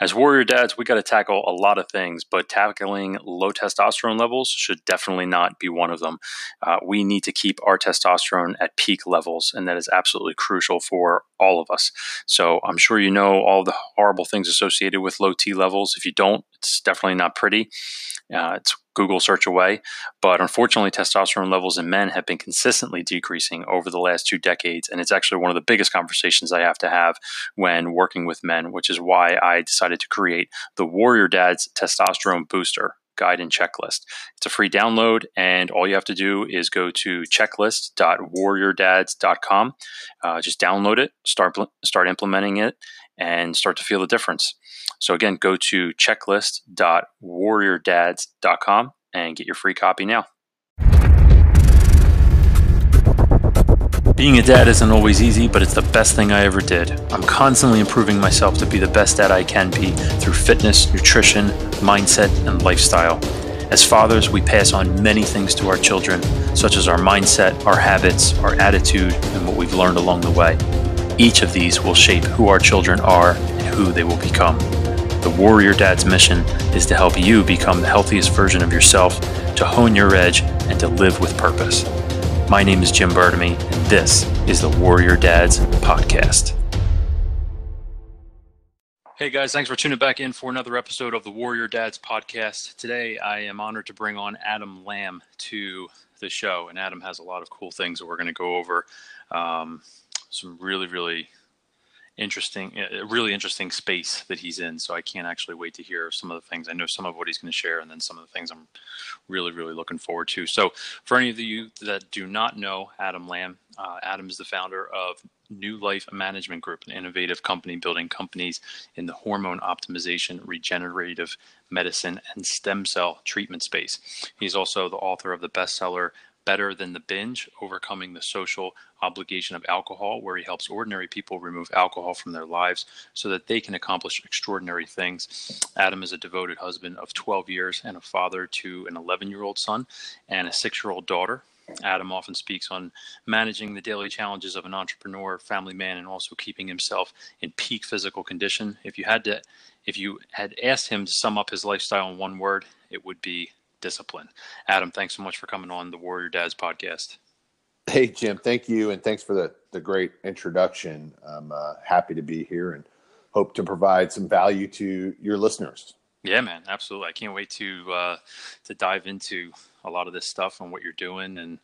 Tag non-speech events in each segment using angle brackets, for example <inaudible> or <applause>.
As warrior dads, we got to tackle a lot of things, but tackling low testosterone levels should definitely not be one of them. Uh, we need to keep our testosterone at peak levels, and that is absolutely crucial for all of us. So I'm sure you know all the horrible things associated with low T levels. If you don't, it's definitely not pretty. Uh, it's Google search away. But unfortunately, testosterone levels in men have been consistently decreasing over the last two decades. And it's actually one of the biggest conversations I have to have when working with men, which is why I decided to create the Warrior Dads Testosterone Booster guide and checklist. It's a free download, and all you have to do is go to checklist.warriordads.com. Uh, just download it, start start implementing it, and start to feel the difference. So again, go to checklist.warriordads.com and get your free copy now. Being a dad isn't always easy, but it's the best thing I ever did. I'm constantly improving myself to be the best dad I can be through fitness, nutrition, mindset, and lifestyle. As fathers, we pass on many things to our children, such as our mindset, our habits, our attitude, and what we've learned along the way. Each of these will shape who our children are and who they will become. The Warrior Dad's mission is to help you become the healthiest version of yourself, to hone your edge, and to live with purpose. My name is Jim Bertamy, and this is the Warrior Dads Podcast. Hey guys, thanks for tuning back in for another episode of the Warrior Dads Podcast. Today I am honored to bring on Adam Lamb to the show, and Adam has a lot of cool things that we're going to go over. Um, some really, really interesting, a really interesting space that he's in. So I can't actually wait to hear some of the things. I know some of what he's going to share, and then some of the things I'm really, really looking forward to. So for any of you that do not know Adam Lamb, uh, Adam is the founder of New Life Management Group, an innovative company building companies in the hormone optimization, regenerative medicine, and stem cell treatment space. He's also the author of the bestseller Better Than the Binge Overcoming the Social Obligation of Alcohol, where he helps ordinary people remove alcohol from their lives so that they can accomplish extraordinary things. Adam is a devoted husband of 12 years and a father to an 11 year old son and a six year old daughter. Adam often speaks on managing the daily challenges of an entrepreneur, family man, and also keeping himself in peak physical condition. If you had to, if you had asked him to sum up his lifestyle in one word, it would be discipline. Adam, thanks so much for coming on the Warrior Dads podcast. Hey, Jim, thank you. And thanks for the, the great introduction. I'm uh, happy to be here and hope to provide some value to your listeners. Yeah, man, absolutely. I can't wait to uh, to dive into a lot of this stuff and what you're doing and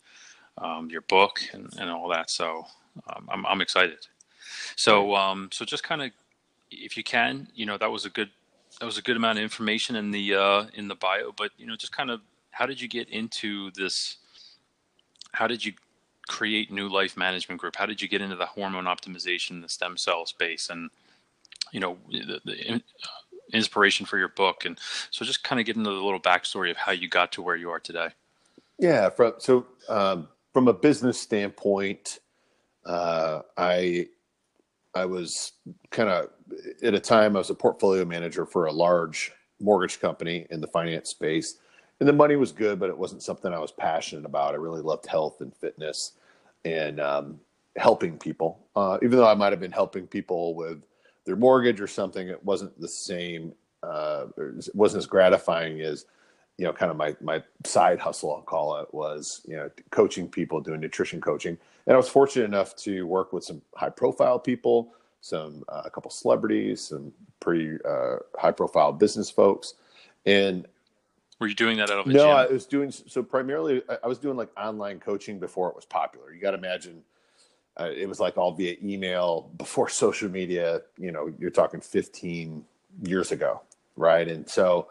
um, your book and, and all that. So um, I'm, I'm excited. So um, so just kind of, if you can, you know, that was a good that was a good amount of information in the uh, in the bio. But you know, just kind of how did you get into this? How did you create New Life Management Group? How did you get into the hormone optimization, the stem cell space, and you know the, the inspiration for your book? And so, just kind of get into the little backstory of how you got to where you are today. Yeah. From, so, um, from a business standpoint, uh, I I was kind of at a time I was a portfolio manager for a large mortgage company in the finance space. And the money was good, but it wasn't something I was passionate about. I really loved health and fitness and um, helping people. Uh, even though I might have been helping people with their mortgage or something, it wasn't the same. Uh, it wasn't as gratifying as you know, kind of my my side hustle, I'll call it, was you know coaching people, doing nutrition coaching, and I was fortunate enough to work with some high profile people, some uh, a couple celebrities, some pretty uh, high profile business folks, and were you doing that out of no? Gym? I was doing so primarily. I was doing like online coaching before it was popular. You got to imagine. Uh, it was like all via email before <laughs> social media. You know, you're talking 15 years ago, right? And so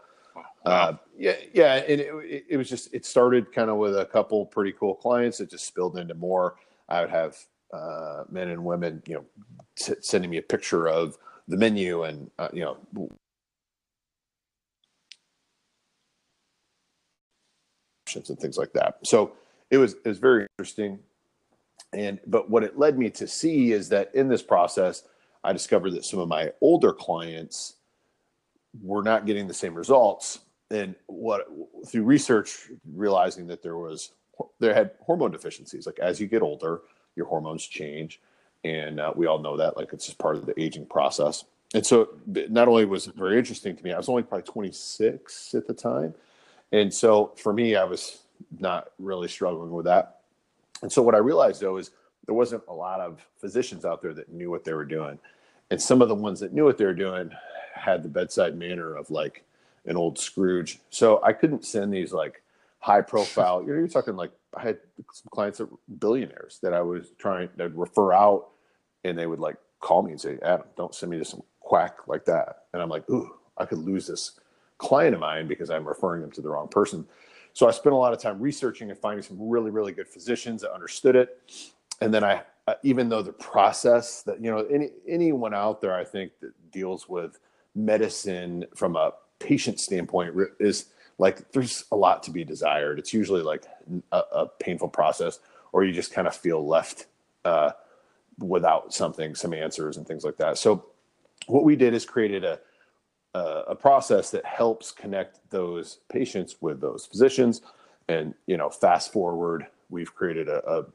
uh, yeah, yeah, and it, it was just it started kind of with a couple pretty cool clients. It just spilled into more. I would have uh, men and women, you know, t- sending me a picture of the menu and uh, you know and things like that. So it was it was very interesting. And but what it led me to see is that in this process, I discovered that some of my older clients were not getting the same results and what through research realizing that there was there had hormone deficiencies like as you get older your hormones change and uh, we all know that like it's just part of the aging process and so not only was it very interesting to me, I was only probably 26 at the time. And so for me, I was not really struggling with that. And so what I realized though is there wasn't a lot of physicians out there that knew what they were doing. And some of the ones that knew what they were doing had the bedside manner of like an old Scrooge. So I couldn't send these like high <laughs> profile, you know, you're talking like I had some clients that were billionaires that I was trying to refer out and they would like call me and say, Adam, don't send me to some quack like that. And I'm like, ooh, I could lose this client of mine because I'm referring them to the wrong person. So I spent a lot of time researching and finding some really, really good physicians that understood it. And then I, uh, even though the process that, you know, any, anyone out there, I think that deals with medicine from a patient standpoint is like, there's a lot to be desired. It's usually like a, a painful process, or you just kind of feel left uh, without something, some answers and things like that. So what we did is created a, a process that helps connect those patients with those physicians. And you know, fast forward, we've created a, a,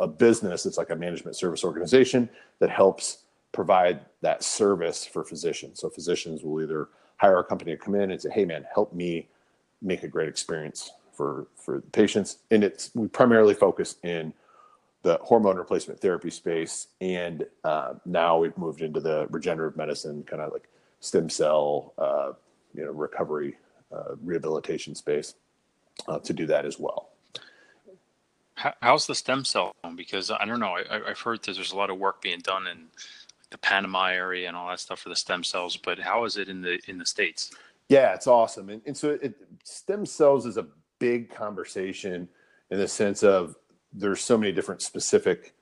a business. It's like a management service organization that helps provide that service for physicians. So physicians will either hire a company to come in and say, "Hey, man, help me make a great experience for for the patients." And it's we primarily focus in the hormone replacement therapy space, and uh, now we've moved into the regenerative medicine, kind of like stem cell, uh, you know, recovery, uh, rehabilitation space uh, to do that as well. how's the stem cell? Because I don't know. I, have heard that there's a lot of work being done in the Panama area and all that stuff for the stem cells. But how is it in the in the states? Yeah, it's awesome. And, and so it, stem cells is a big conversation in the sense of there's so many different specific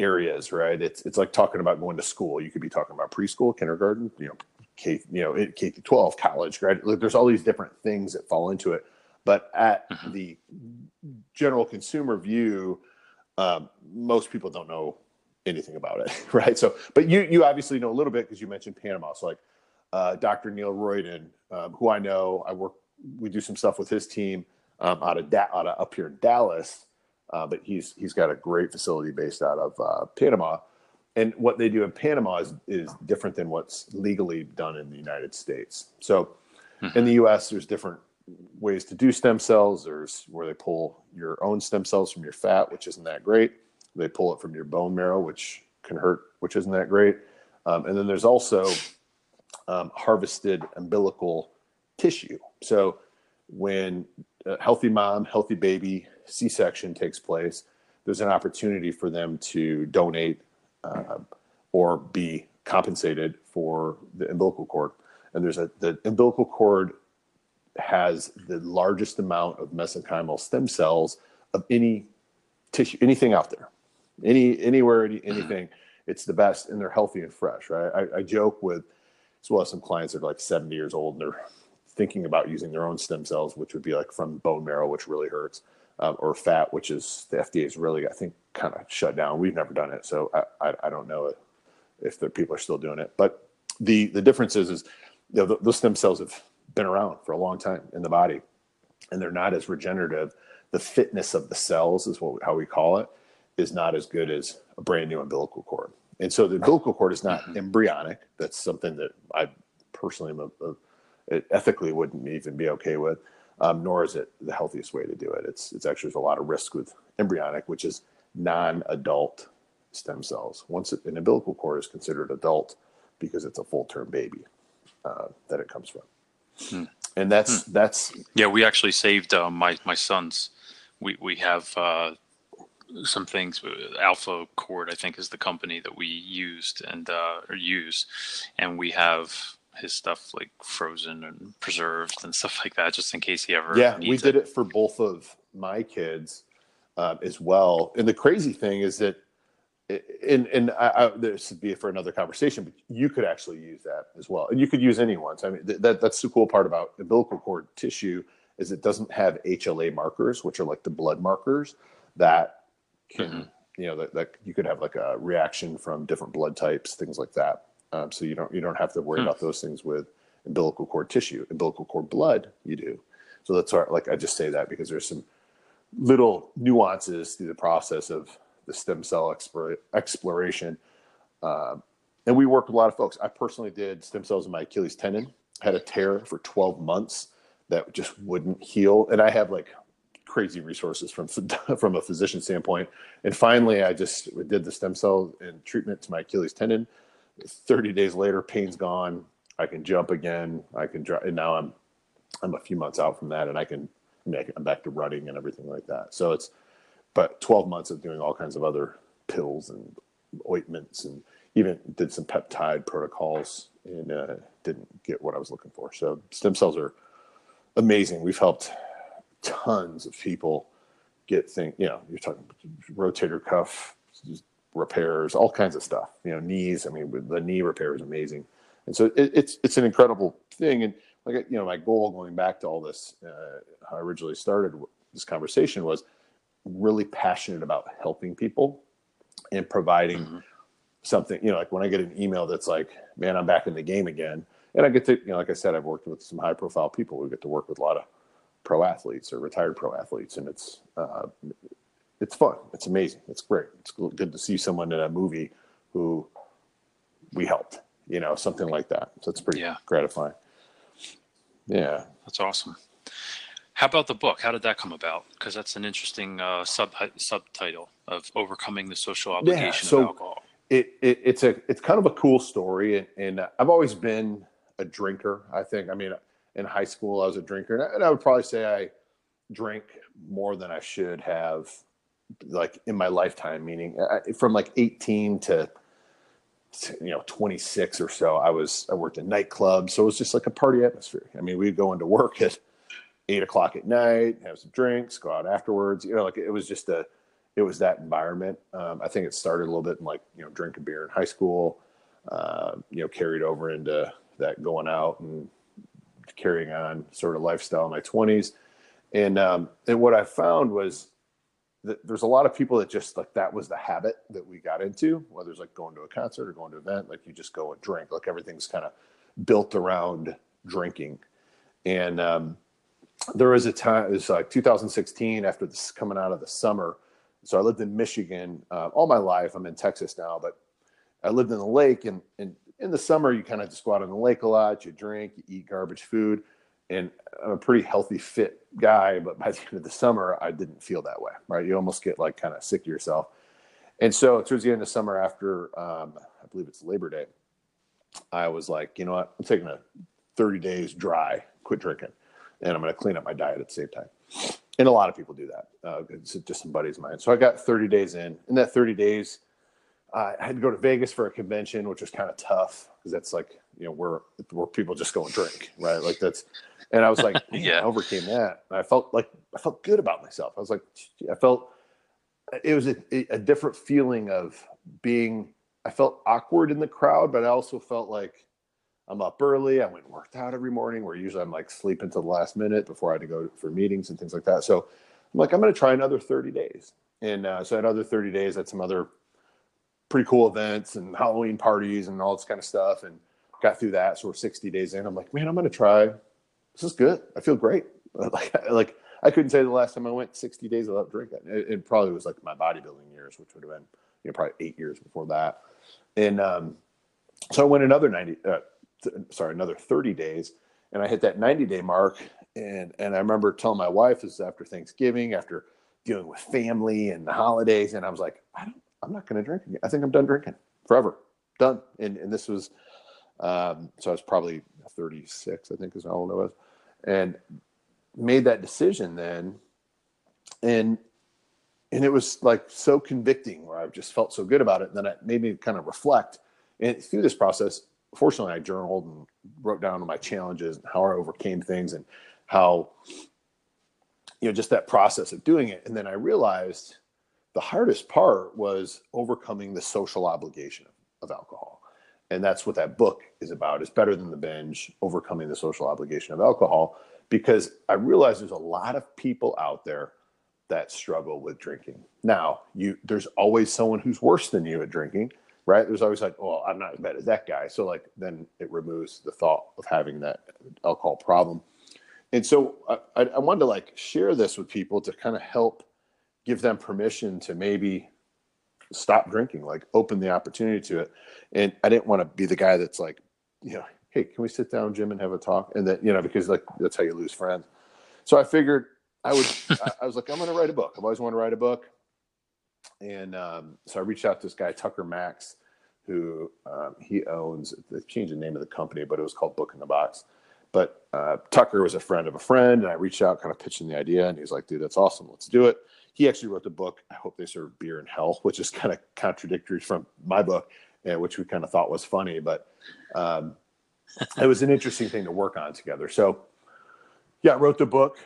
areas, right? It's it's like talking about going to school. You could be talking about preschool, kindergarten, you know, K, you know, K to 12, college, right? There's all these different things that fall into it. But at mm-hmm. the general consumer view, um, most people don't know anything about it, <laughs> right? So, but you you obviously know a little bit because you mentioned Panama. So, like uh, Dr. Neil Riordan, um, who I know, I work, we do some stuff with his team um, out of da- out of up here in Dallas, uh, but he's he's got a great facility based out of uh, Panama and what they do in Panama is, is different than what's legally done in the United States. So mm-hmm. in the US, there's different ways to do stem cells. There's where they pull your own stem cells from your fat, which isn't that great. They pull it from your bone marrow, which can hurt, which isn't that great. Um, and then there's also um, harvested umbilical tissue. So when a healthy mom, healthy baby, C-section takes place, there's an opportunity for them to donate uh, or be compensated for the umbilical cord. And there's a the umbilical cord has the largest amount of mesenchymal stem cells of any tissue, anything out there, any anywhere, any, anything. It's the best, and they're healthy and fresh, right? I, I joke with as well as some clients that are like 70 years old and they're thinking about using their own stem cells, which would be like from bone marrow, which really hurts um, or fat, which is the FDA is really, I think, kind of shut down. We've never done it, so I, I, I don't know if the people are still doing it. But the the difference is, is you know, those stem cells have been around for a long time in the body, and they're not as regenerative. The fitness of the cells is what how we call it is not as good as a brand new umbilical cord. And so the umbilical cord is not mm-hmm. embryonic. That's something that I personally am a, a, ethically wouldn't even be okay with um, nor is it the healthiest way to do it. It's it's actually there's a lot of risk with embryonic, which is non-adult stem cells. Once it, an umbilical cord is considered adult because it's a full-term baby uh, that it comes from, hmm. and that's hmm. that's yeah. We actually saved uh, my my son's. We we have. Uh, some things alpha cord i think is the company that we used and uh, or use and we have his stuff like frozen and preserved and <laughs> stuff like that, just in case he ever. Yeah, we did it. it. for both of my kids uh, as well. And the crazy thing is that, and and I, I, this would be for another conversation, but you could actually use that as well, and you could use anyone's. I mean, th- that that's the cool part about umbilical cord tissue is it doesn't have HLA markers, which are like the blood markers that can. Mm-hmm. You know that, that you could have like a reaction from different blood types, things like that. Um, so you don't you don't have to worry hmm. about those things with umbilical cord tissue. Umbilical cord blood, you do. So that's our, like I just say that because there's some little nuances through the process of the stem cell exploration uh, and we work with a lot of folks. I personally did stem cells in my Achilles tendon, had a tear for 12 months that just wouldn't heal. And I have like crazy resources from <laughs> from a physician standpoint. And finally, I just did the stem cell and treatment to my Achilles tendon. 30 days later, pain's gone. I can jump again. I can drive. And now I'm I'm a few months out from that, and I can make I'm back to running and everything like that. So it's but 12 months of doing all kinds of other pills and ointments and even did some peptide protocols and uh, didn't get what I was looking for. So stem cells are amazing. We've helped tons of people get things, you know, you're talking rotator cuff repairs, all kinds of stuff, you know, knees. I mean, the knee repair is amazing. And so it, it's, it's an incredible thing. And like, you know, my goal going back to all this, uh, how I originally started this conversation was really passionate about helping people and providing mm-hmm. something, you know, like when I get an email that's like, man, I'm back in the game again. And I get to, you know, like I said, I've worked with some high profile people. We get to work with a lot of pro athletes or retired pro athletes, and it's uh, it's fun. It's amazing. It's great. It's good to see someone in a movie who we helped. You know, something like that. So it's pretty yeah. gratifying. Yeah, that's awesome. How about the book? How did that come about? Because that's an interesting uh, sub subtitle of overcoming the social obligation yeah, so of alcohol. It, it, it's a it's kind of a cool story, and, and I've always been a drinker. I think. I mean, in high school, I was a drinker, and I would probably say I drink more than I should have, like in my lifetime. Meaning, from like 18 to, to you know 26 or so, I was I worked in nightclubs, so it was just like a party atmosphere. I mean, we'd go into work at eight o'clock at night, have some drinks, go out afterwards. You know, like it was just a, it was that environment. Um, I think it started a little bit in like you know drinking beer in high school, uh, you know, carried over into that going out and carrying on sort of lifestyle in my 20s. And um, and what I found was that there's a lot of people that just like that was the habit that we got into, whether it's like going to a concert or going to an event, like you just go and drink, like everything's kind of built around drinking. And um, there was a time, it was like 2016 after this coming out of the summer. So I lived in Michigan uh, all my life. I'm in Texas now, but I lived in the lake and, and in the summer, you kind of just go out on the lake a lot, you drink, you eat garbage food. And I'm a pretty healthy, fit guy, but by <laughs> the end of the summer, I didn't feel that way, right? You almost get like kind of sick to yourself. And so towards the end of summer, after um, I believe it's Labor Day, I was like, you know what? I'm taking a 30 days dry, quit drinking, and I'm going to clean up my diet at the same time. And a lot of people do that. Uh, it's just some buddies of mine. So I got 30 days in. In that 30 days, I had to go to Vegas for a convention, which was kind of tough because that's like you know where where people just go and drink, right? Like that's, and I was like, yeah, I overcame that. And I felt like I felt good about myself. I was like, I felt it was a, a different feeling of being. I felt awkward in the crowd, but I also felt like I'm up early. I went and worked out every morning. Where usually I'm like sleeping to the last minute before I had to go for meetings and things like that. So I'm like, I'm going to try another 30 days. And uh, so another 30 days, had some other pretty cool events and Halloween parties and all this kind of stuff. And got through that. So we're 60 days in. I'm like, man, I'm going to try. This is good. I feel great. <laughs> Like, like I couldn't say the last time I went 60 days without drinking. It, it probably was like my bodybuilding years, which would have been, you know, probably eight years before that. And um, so I went another 90, uh, th- sorry, another 30 days. And I hit that 90 day mark. And, and I remember telling my wife this is after Thanksgiving, after dealing with family and the holidays. And I was like, I don't, I'm not going to drink again. I think I'm done drinking forever. Done. And, and this was, um, so I was probably 36, I think is how old I was. And made that decision then. And, and it was like so convicting where I just felt so good about it. And then it made me kind of reflect. And through this process, fortunately, I journaled and wrote down my challenges and how I overcame things and how, you know, just that process of doing it. And then I realized the hardest part was overcoming the social obligation of alcohol. And that's what that book is about. It's better than the binge, overcoming the social obligation of alcohol, because I realize there's a lot of people out there that struggle with drinking. Now, you there's always someone who's worse than you at drinking, right? There's always like, well, I'm not as bad as that guy. So like then it removes the thought of having that alcohol problem. And so I, I wanted to like share this with people to kind of help give them permission to maybe stop drinking, like open the opportunity to it. And I didn't want to be the guy that's like, you know, hey, can we sit down, Jim, and have a talk? And then, you know, because like that's how you lose friends. So I figured I would, I was like, I'm going to write a book. I've always wanted to write a book. And um, so I reached out to this guy, Tucker Max, who um, he owns, they changed the name of the company, but it was called Book in the Box. But uh, Tucker was a friend of a friend, and I reached out, kind of pitching the idea, and he's like, dude, that's awesome. Let's do it. He actually wrote the book, I Hope They Serve Beer in Hell, which is kind of contradictory from my book, uh, which we kind of thought was funny. But um, it was an interesting thing to work on together. So, yeah, I wrote the book.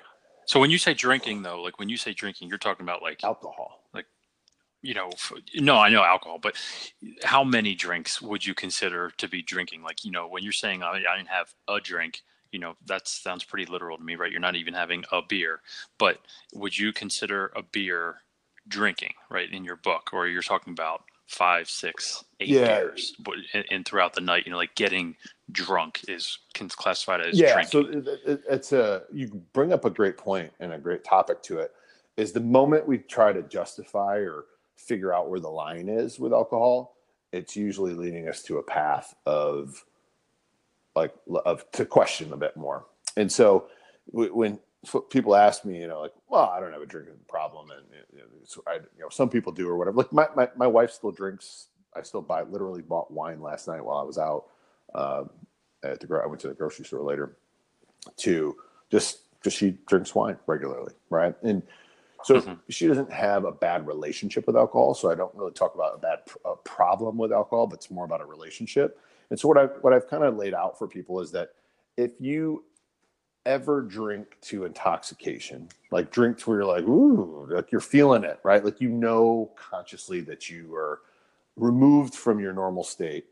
So when you say drinking, though, like when you say drinking, you're talking about like alcohol, like you know, no, I know alcohol, but how many drinks would you consider to be drinking? Like, you know, when you're saying I, I didn't have a drink, you know, that sounds pretty literal to me, right? You're not even having a beer, but would you consider a beer drinking, right, in your book, or you're talking about five, six, eight yeah. beers, but and, throughout the night, you know, like getting drunk is classified as yeah. Drinking. So it, it's a you bring up a great point and a great topic to it. Is the moment we try to justify or figure out where the line is with alcohol, it's usually leading us to a path of like of to question a bit more. And so when people ask me, you know, like, well, I don't have a drinking problem, and you know, I, you know, some people do or whatever. Like my, my my wife still drinks. I still buy. Literally bought wine last night while I was out um, at the. I went to the grocery store later to just because she drinks wine regularly, right? And so mm-hmm. she doesn't have a bad relationship with alcohol. So I don't really talk about a bad a problem with alcohol, but it's more about a relationship. And so what I what I've kind of laid out for people is that if you ever drink to intoxication, like drink to where you're like, ooh, like you're feeling it, right? Like you know consciously that you are removed from your normal state,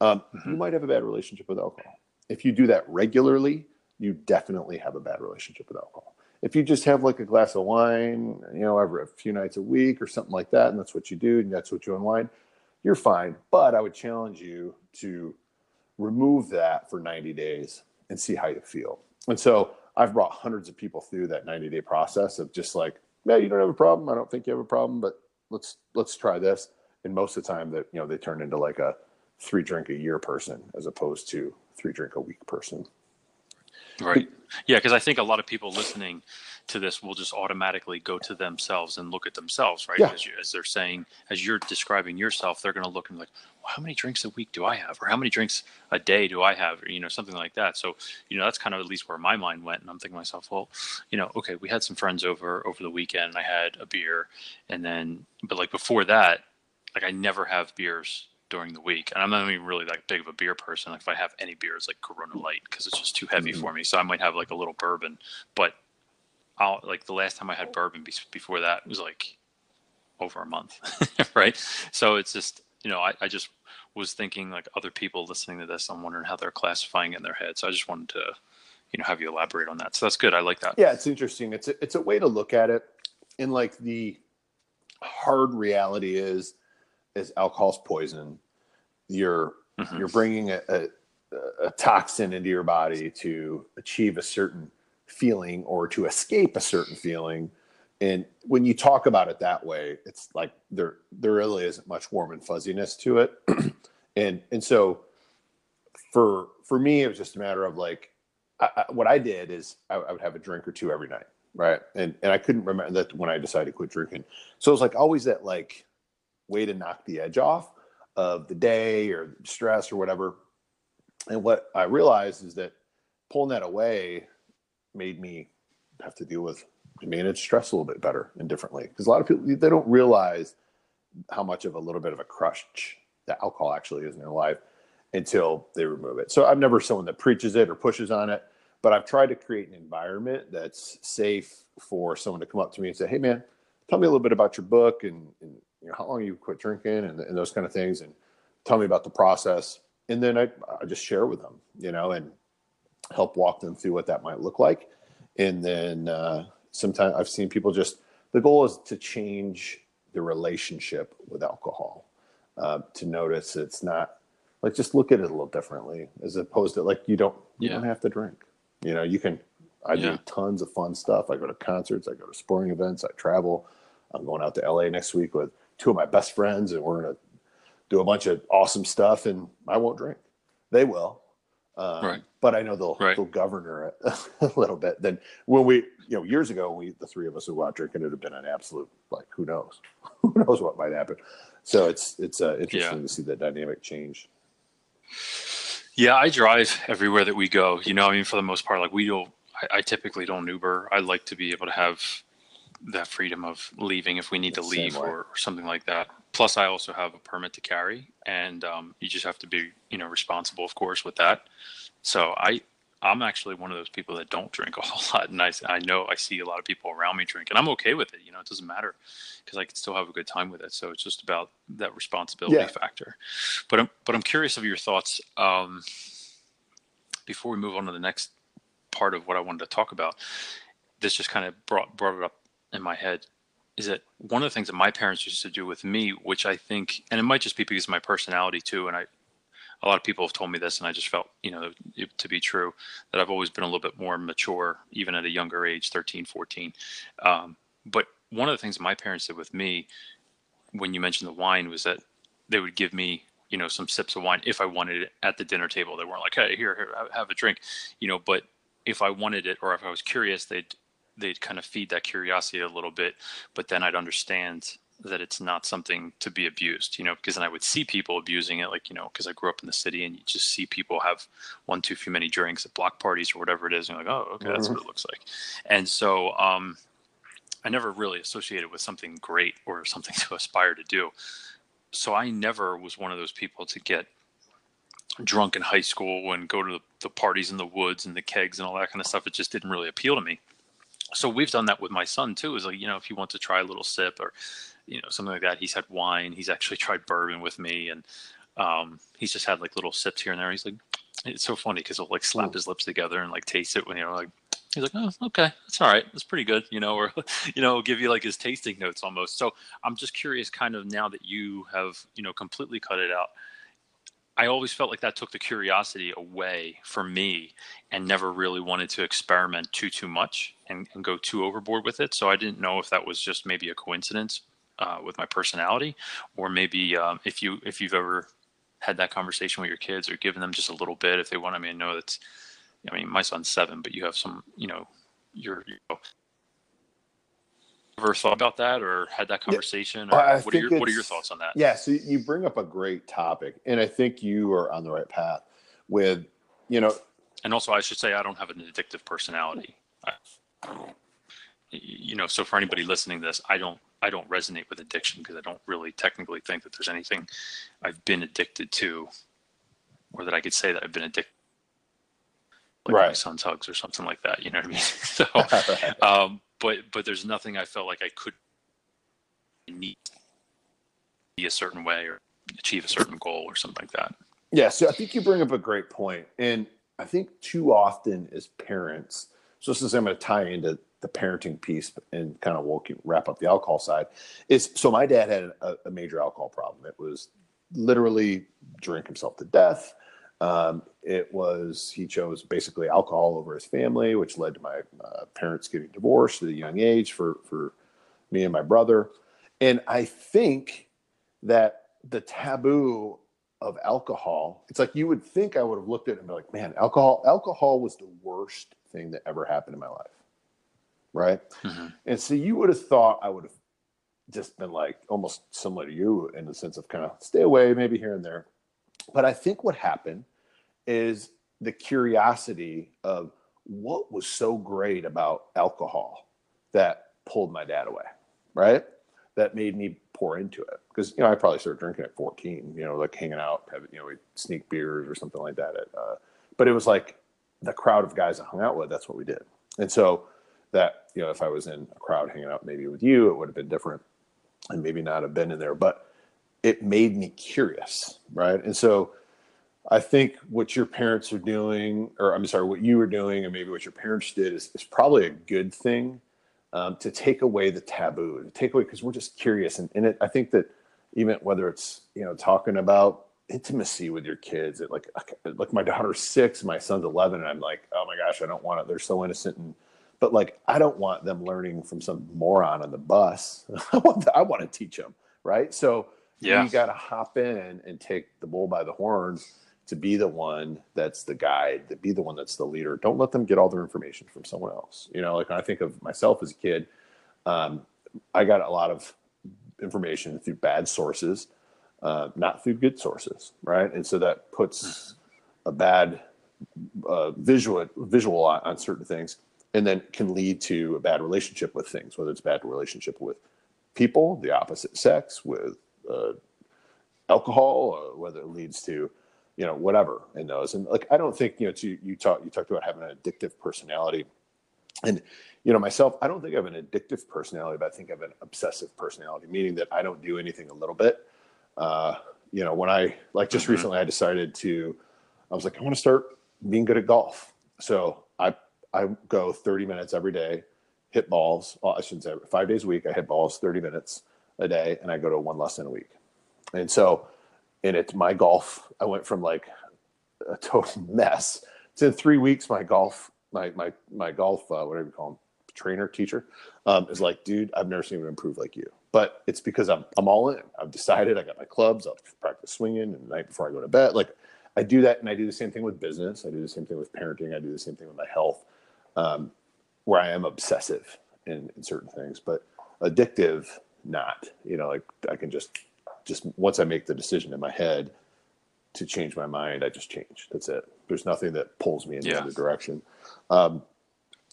um, mm-hmm. you might have a bad relationship with alcohol. If you do that regularly, you definitely have a bad relationship with alcohol. If you just have like a glass of wine, you know, every a few nights a week or something like that, and that's what you do, and that's what you unwind, you're fine. But I would challenge you to remove that for 90 days and see how you feel. And so I've brought hundreds of people through that 90 day process of just like, yeah, you don't have a problem. I don't think you have a problem, but let's let's try this. And most of the time that you know they turn into like a three drink a year person as opposed to three drink a week person. Right. Yeah, because I think a lot of people listening to this will just automatically go to themselves and look at themselves, right? Yeah. As, you, as they're saying, as you're describing yourself, they're going to look and like, well, how many drinks a week do I have, or how many drinks a day do I have, or, you know, something like that. So, you know, that's kind of at least where my mind went, and I'm thinking to myself, well, you know, okay, we had some friends over over the weekend. I had a beer, and then, but like before that, like I never have beers during the week. And I'm not even really that big of a beer person. Like if I have any beer, it's like Corona Light because it's just too heavy mm-hmm. for me. So I might have like a little bourbon, but I'll like the last time I had bourbon be- before that was like over a month, <laughs> right? So it's just you know I, I just was thinking like other people listening to this. I'm wondering how they're classifying in their head. So I just wanted to you know have you elaborate on that. So that's good. I like that. Yeah, it's interesting. It's a, it's a way to look at it. And like the hard reality is is alcohol's poison. You're mm-hmm. you're bringing a, a, a toxin into your body to achieve a certain feeling or to escape a certain feeling. And when you talk about it that way, it's like there there really isn't much warm and fuzziness to it. <clears throat> and and so for for me, it was just a matter of like I, I, what I did is I, I would have a drink or two every night, right? And and I couldn't remember that when I decided to quit drinking. So it was like always that like way to knock the edge off of the day or stress or whatever. And what I realized is that pulling that away made me have to deal with manage stress a little bit better and differently. Because a lot of people they don't realize how much of a little bit of a crush that alcohol actually is in their life until they remove it. So I'm never someone that preaches it or pushes on it, but I've tried to create an environment that's safe for someone to come up to me and say, "Hey, man, tell me a little bit about your book and, and you know, how long you quit drinking and, and those kind of things, and tell me about the process. And then I, I just share with them, you know, and help walk them through what that might look like. And then uh, sometimes I've seen people just, the goal is to change the relationship with alcohol, uh, to notice it's not like just look at it a little differently as opposed to like you don't you yeah. don't have to drink. You know, you can. I yeah. do tons of fun stuff. I go to concerts. I go to sporting events. I travel. I'm going out to LA next week with two of my best friends, and we're gonna do a bunch of awesome stuff, and I won't drink. They will, um, right. but I know they'll right. they'll govern her <laughs> a little bit. Then when we, you know, years ago, we the three of us would out drinking, it'd have been an absolute like, who knows, <laughs> who knows what might happen. So it's it's uh, interesting yeah. to see that dynamic change. Yeah, I drive everywhere that we go. You know, I mean, for the most part, like we don't. I, I typically don't Uber. I like to be able to have that freedom of leaving if we need to leave or, or, something like that. Plus, I also have a permit to carry, and um, you just have to be, you know, responsible, of course, with that. So I, I'm actually one of those people that don't drink a <laughs> whole lot, and I, I know I see a lot of people around me drink, and I'm okay with it. You know, it doesn't matter because I can still have a good time with it. So it's just about that responsibility yeah. factor. But I'm, but I'm curious of your thoughts um, before we move on to the next part of what I wanted to talk about. This just kind of brought brought it up in my head is that one of the things that my parents used to do with me, which I think, and it might just be because of my personality too, and I, a lot of people have told me this, and I just felt, you know, to be true, that I've always been a little bit more mature, even at a younger age, 13, 14. Um, but one of the things my parents did with me, when you mentioned the wine, was that they would give me, you know, some sips of wine if I wanted it at the dinner table. They weren't like, hey, here, here, have a drink, you know, but if I wanted it or if I was curious, they'd they'd kind of feed that curiosity a little bit, but then I'd understand that it's not something to be abused, you know, because then I would see people abusing it, like, you know, because I grew up in the city and you just see people have one too few many drinks at block parties or whatever it is. And you're like, oh, okay, that's mm-hmm. what it looks like. And so um, I never really associated with something great or something <laughs> to aspire to do. So I never was one of those people to get drunk in high school and go to the, the parties in the woods and the kegs and all that kind of stuff. It just didn't really appeal to me so we've done that with my son too is like you know if he wants to try a little sip or you know something like that he's had wine he's actually tried bourbon with me and um, he's just had like little sips here and there. He's like it's so funny because he'll like slap his lips together and like taste it when you know like he's like oh okay that's all right that's pretty good you know or <laughs> you know give you like his tasting notes almost. So i'm just curious kind of now that you have you know completely cut it out I always felt like that took the curiosity away from me and never really wanted to experiment too too much and, and go too overboard with it. So I didn't know if that was just maybe a coincidence uh, with my personality, or maybe um, if you if you've ever had that conversation with your kids or given them just a little bit if they want. I mean, I know that's. I mean, my son's seven, but you have some. You know, you're. Ever thought about that or had that conversation? Or what are your What are your thoughts on that? Yeah, so you bring up a great topic, and I think you are on the right path with, you know. And also, I should say I don't have an addictive personality. I, you know, so for anybody listening to this, I don't I don't resonate with addiction because I don't really technically think that there's anything I've been addicted to, or that I could say that I've been addicted. Like right. my son's hugs or something like that. You know what I mean? <laughs> so, <laughs> um, but but there's nothing I felt like I could need be a certain way or achieve a certain goal or something like that. Yeah, so I think you bring up a great point, and I think too often as parents, so since I'm going to tie into the parenting piece and kind of we'll wrap up the alcohol side, is so my dad had a, a major alcohol problem. It was literally drink himself to death. Um, it was he chose basically alcohol over his family, which led to my uh, parents getting divorced at a young age for for me and my brother. And I think that the taboo of alcohol, it's like you would think I would have looked at it and be like, man, alcohol, alcohol was the worst thing that ever happened in my life. Right. Mm-hmm. And so you would have thought I would have just been like almost similar to you in the sense of kind of stay away, maybe here and there. But I think what happened is the curiosity of what was so great about alcohol that pulled my dad away, right? That made me pour into it because you know I probably started drinking at 14, you know, like hanging out, having you know, we sneak beers or something like that. At, uh, but it was like the crowd of guys I hung out with. That's what we did, and so that you know, if I was in a crowd hanging out maybe with you, it would have been different, and maybe not have been in there, but it made me curious, right? And so I think what your parents are doing, or I'm sorry, what you were doing, and maybe what your parents did is, is probably a good thing um, to take away the taboo, to take away because we're just curious. And, and it, I think that even whether it's you know talking about intimacy with your kids, it, like like my daughter's six, my son's eleven, and I'm like, oh my gosh, I don't want it. They're so innocent and but like I don't want them learning from some moron on the bus. <laughs> I want I want to teach them right? So Yeah. you got to hop in and take the bull by the horns to be the one that's the guide, to be the one that's the leader. Don't let them get all their information from someone else. You know, like I think of myself as a kid, um, I got a lot of information through bad sources, uh, not through good sources, right? And so that puts a bad uh, visual visual on, on certain things, and then can lead to a bad relationship with things, whether it's bad relationship with people, the opposite sex, with uh, alcohol, or whether it leads to you know whatever in those. And like I don't think you know to, you talk you talked about having an addictive personality, and you know myself I don't think I have an addictive personality, but I think I have an obsessive personality, meaning that I don't do anything a little bit. Uh, you know when I like just Mhm. recently I decided to I was like I want to start being good at golf, so I I go 30 minutes every day, hit balls. I shouldn't say five days a week. I hit balls 30 minutes a day, and I go to one lesson a week. And so, and it's my golf. I went from like a total <laughs> mess to three weeks. My golf, my my my golf, uh, whatever you call him, trainer, teacher, um, is like, dude, I've never seen him improve like you. But it's because I'm I'm all in. I've decided. I got my clubs. I'll practice swinging, and the night before I go to bed, like I do that, and I do the same thing with business. I do the same thing with parenting. I do the same thing with my health, um, where I am obsessive in, in certain things, but addictive, not. You know, like I can just just once I make the decision in my head to change my mind, I just change. That's it. There's nothing that pulls me in the Yeah. other direction. Um,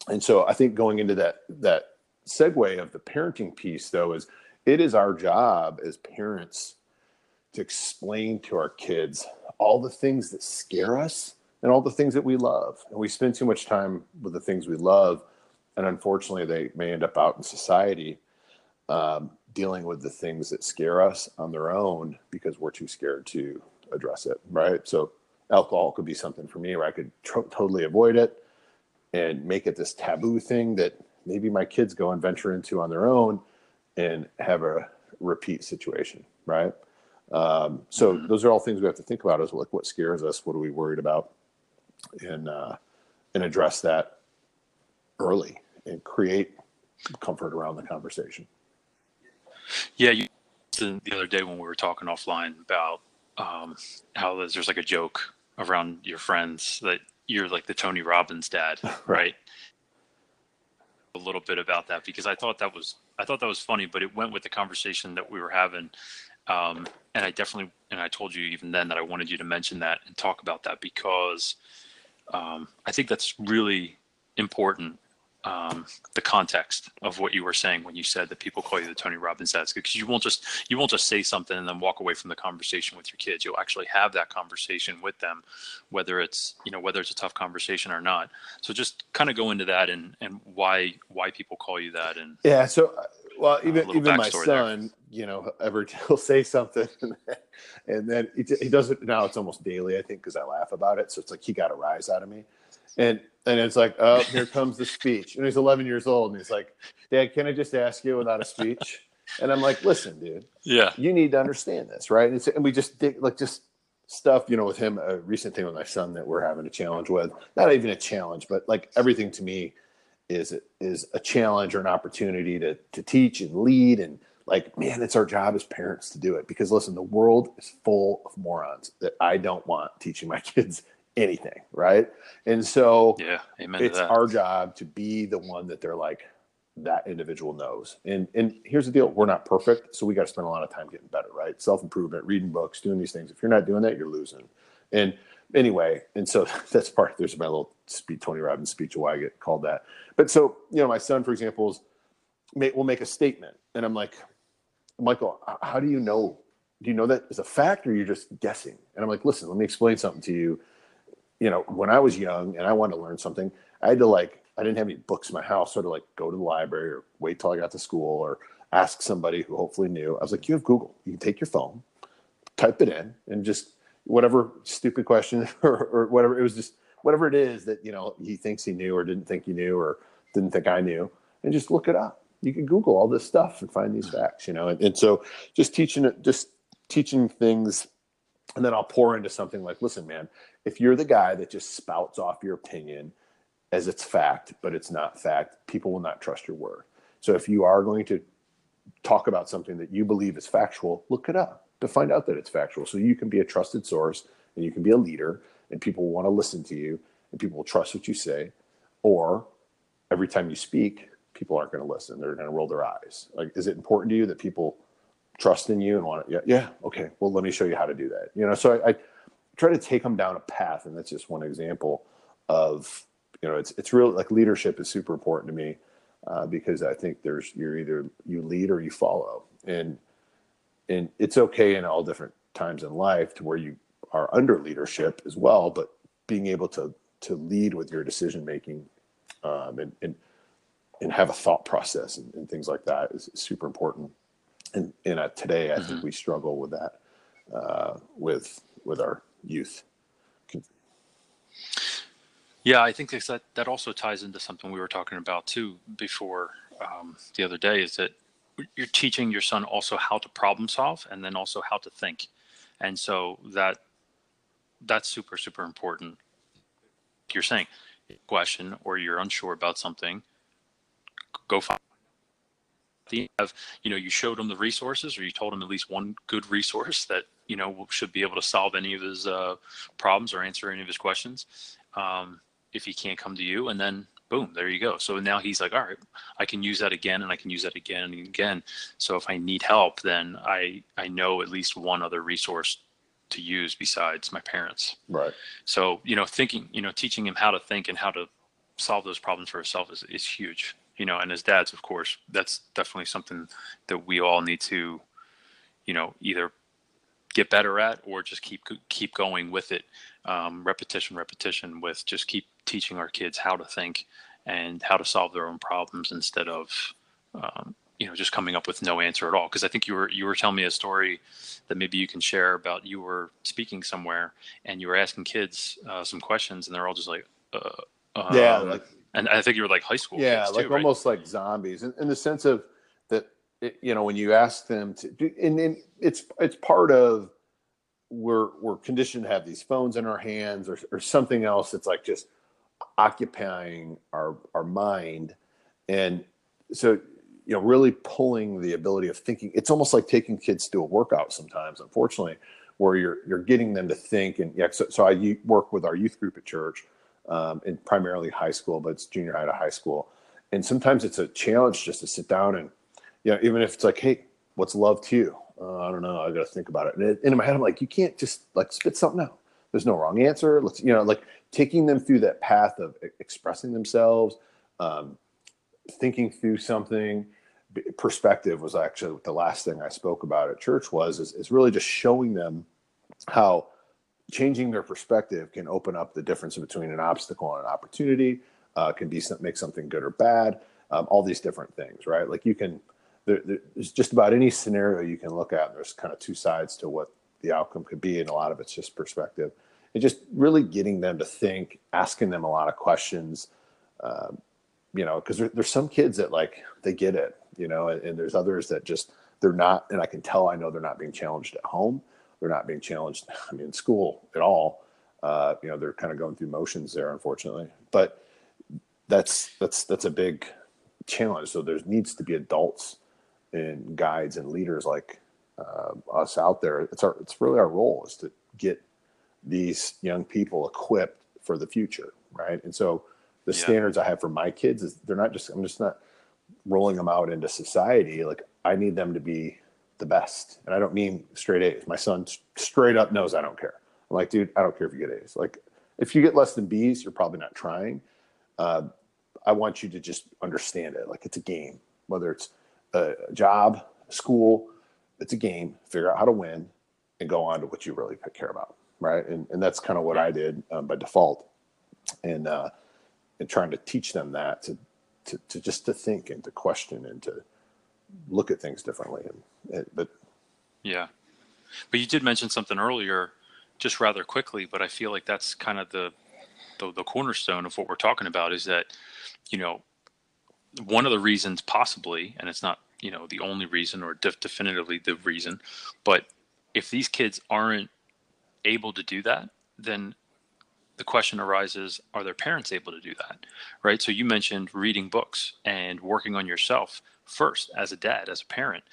and so I think going into that that segue of the parenting piece, though, is it is our job as parents to explain to our kids all the things that scare us and all the things that we love. And we spend too much time with the things we love, and unfortunately, they may end up out in society um, dealing with the things that scare us on their own because we're too scared to address it. Right. So alcohol could be something for me where I could tr- totally avoid it and make it this taboo thing that maybe my kids go and venture into on their own and have a repeat situation. Right. Um, so Mhm. those are all things we have to think about is like what scares us, what are we worried about, and uh, and address that early and create comfort around the conversation. Yeah, you the the other day when we were talking offline about um, how there's, there's like a joke around your friends that you're like the Tony Robbins dad, <laughs> right? A little bit about that because I thought that was I thought that was funny, but it went with the conversation that we were having, um, and I definitely and I told you even then that I wanted you to mention that and talk about that because um, I think that's really important um, the context of what you were saying when you said that people call you the Tony Robbins dad, because you won't just you won't just say something and then walk away from the conversation with your kids. You'll actually have that conversation with them, whether it's you know whether it's a tough conversation or not. So just kind of go into that and and why why people call you that and Yeah. So, uh, well, even even my backstory there. son, you know, <laughs> ever he'll say something, <laughs> and then he, he does it now. It's almost daily, I think, because I laugh about it. So it's like he got a rise out of me, and and it's like, oh, here comes the speech. And he's 11 years old, and he's like, Dad, can I just ask you without a speech? And I'm like, listen, dude, yeah you need to understand this, right? And, it's, and we just did like just stuff, you know, with him. A recent thing with my son that we're having a challenge with. Not even a challenge, but like everything to me is is a challenge or an opportunity to to teach and lead and like man it's our job as parents to do it because listen the world is full of morons that i don't want teaching my <laughs> kids anything right? And so yeah amen to it's our job to be the one that they're like that individual knows. And and here's the deal we're not perfect so we got to spend a lot of time getting better right? Self-improvement reading books doing these things. If you're not doing that you're losing. And anyway and so <laughs> that's part there's my little speech tony robbins speech of why i get called that. But so you know my son for example is will make a statement and i'm like michael how do you know? Do you know that as a fact or you're just guessing? And i'm like listen let me explain something to you you know when i was young and i wanted to learn something i had to like i didn't have any books in my house so i had to like go to the library or wait till i got to school or ask somebody who hopefully knew. I was like you have google. You can take your phone type it in and just whatever stupid question <laughs> or, or whatever it was just whatever it is that you know he thinks he knew or didn't think he knew or didn't think i knew and just look it up. You can google all this stuff and find these facts you know and, and so just teaching it just teaching things and then i'll pour into something like listen man if you're the guy that just spouts off your opinion as it's fact but it's not fact people will not trust your word so if you are going to talk about something that you believe is factual, look it up to find out that it's factual. So you can be a trusted source and you can be a leader and people will want to listen to you and people will trust what you say. Or every time you speak, people aren't going to listen. They're going to roll their eyes. Like, is it important to you that people trust in you and want to, yeah, yeah, okay, well, let me show you how to do that. You know, so I, I try to take them down a path. And that's just one example of, you know, it's, it's real like leadership is super important to me uh, because I think there's, you're either you lead or you follow. And, and it's okay in all different times in life to where you are under leadership as well, but being able to, to lead with your decision making um, and, and, and have a thought process and, and things like that is, is super important. And, and uh, today, I mm-hmm. think we struggle with that uh, with with our youth. Yeah, I think that that also ties into something we were talking about too before um, the other day. Is that you're teaching your son also how to problem solve and then also how to think, and so that that's super super important. You're saying question or you're unsure about something, go find you have you know you showed him the resources or you told him at least one good resource that you know should be able to solve any of his uh, problems or answer any of his questions um, if he can't come to you? And then boom there you go. So now he's like all right i can use that again and i can use that again and again. So if i need help then i i know at least one other resource to use besides my parents. Right. So you know thinking you know teaching him how to think and how to solve those problems for himself is, is huge you know and as dads of course that's definitely something that we all need to you know either get better at or just keep keep going with it. Um, repetition repetition with just keep teaching our kids how to think and how to solve their own problems instead of um, you know just coming up with no answer at all. Because i think you were you were telling me a story that maybe you can share about you were speaking somewhere and you were asking kids uh, some questions and they're all just like uh, yeah um, like and I think you were like high school. Yeah, like too, almost right? like zombies, in, in, the sense of that. It, you know, when you ask them to, and, and it's it's part of we're we're conditioned to have these phones in our hands or or something else that's like just occupying our our mind, and so you know, really pulling the ability of thinking. It's almost like taking kids to a workout sometimes, unfortunately, where you're you're getting them to think. And yeah, so, so I work with our youth group at church um, and primarily high school, but it's junior high to high school. And sometimes it's a challenge just to sit down and, you know, even if it's like, hey, what's love to you? Uh, I don't know. I got to think about it. And, it, and in my head, I'm like, you can't just like spit something out. There's no wrong answer. Let's, you know, like taking them through that path of expressing themselves, um, thinking through something. Perspective was actually the last thing I spoke about at church was is, is really just showing them how changing their perspective can open up the difference between an obstacle and an opportunity uh, can be some, make something good or bad um, all these different things right? Like you can there, there's just about any scenario you can look at there's kind of two sides to what the outcome could be and a lot of it's just perspective. And just really getting them to think asking them a lot of questions um, you know because there, there's some kids that like they get it you know and, and there's others that just they're not and i can tell i know they're not being challenged at home they're not being challenged. <laughs> I mean, in school at all. Uh, you know, they're kind of going through motions there, unfortunately. But that's that's that's a big challenge. So there needs to be adults and guides and leaders like uh, us out there. It's our it's really our role is to get these young people equipped for the future, right? And so the yeah. standards I have for my kids is they're not just I'm just not rolling them out into society. Like I need them to be the best. And I don't mean straight A's. My son straight up knows I don't care. I'm like, dude, I don't care if you get A's. Like, if you get less than B's, you're probably not trying. Uh, I want you to just understand it. Like, it's a game, whether it's a job, school, it's a game. Figure out how to win and go on to what you really care about. Right. And, and that's kind of what I did um, by default. And, uh, and trying to teach them that to, to, to just to think and to question and to look at things differently. And, but yeah, but you did mention something earlier, just rather quickly. But I feel like that's kind of the, the the cornerstone of what we're talking about is that, you know, one of the reasons possibly, and it's not you know the only reason or def- definitively the reason, but if these kids aren't able to do that, then the question arises are their parents able to do that right so you mentioned reading books and working on yourself first as a dad as a parent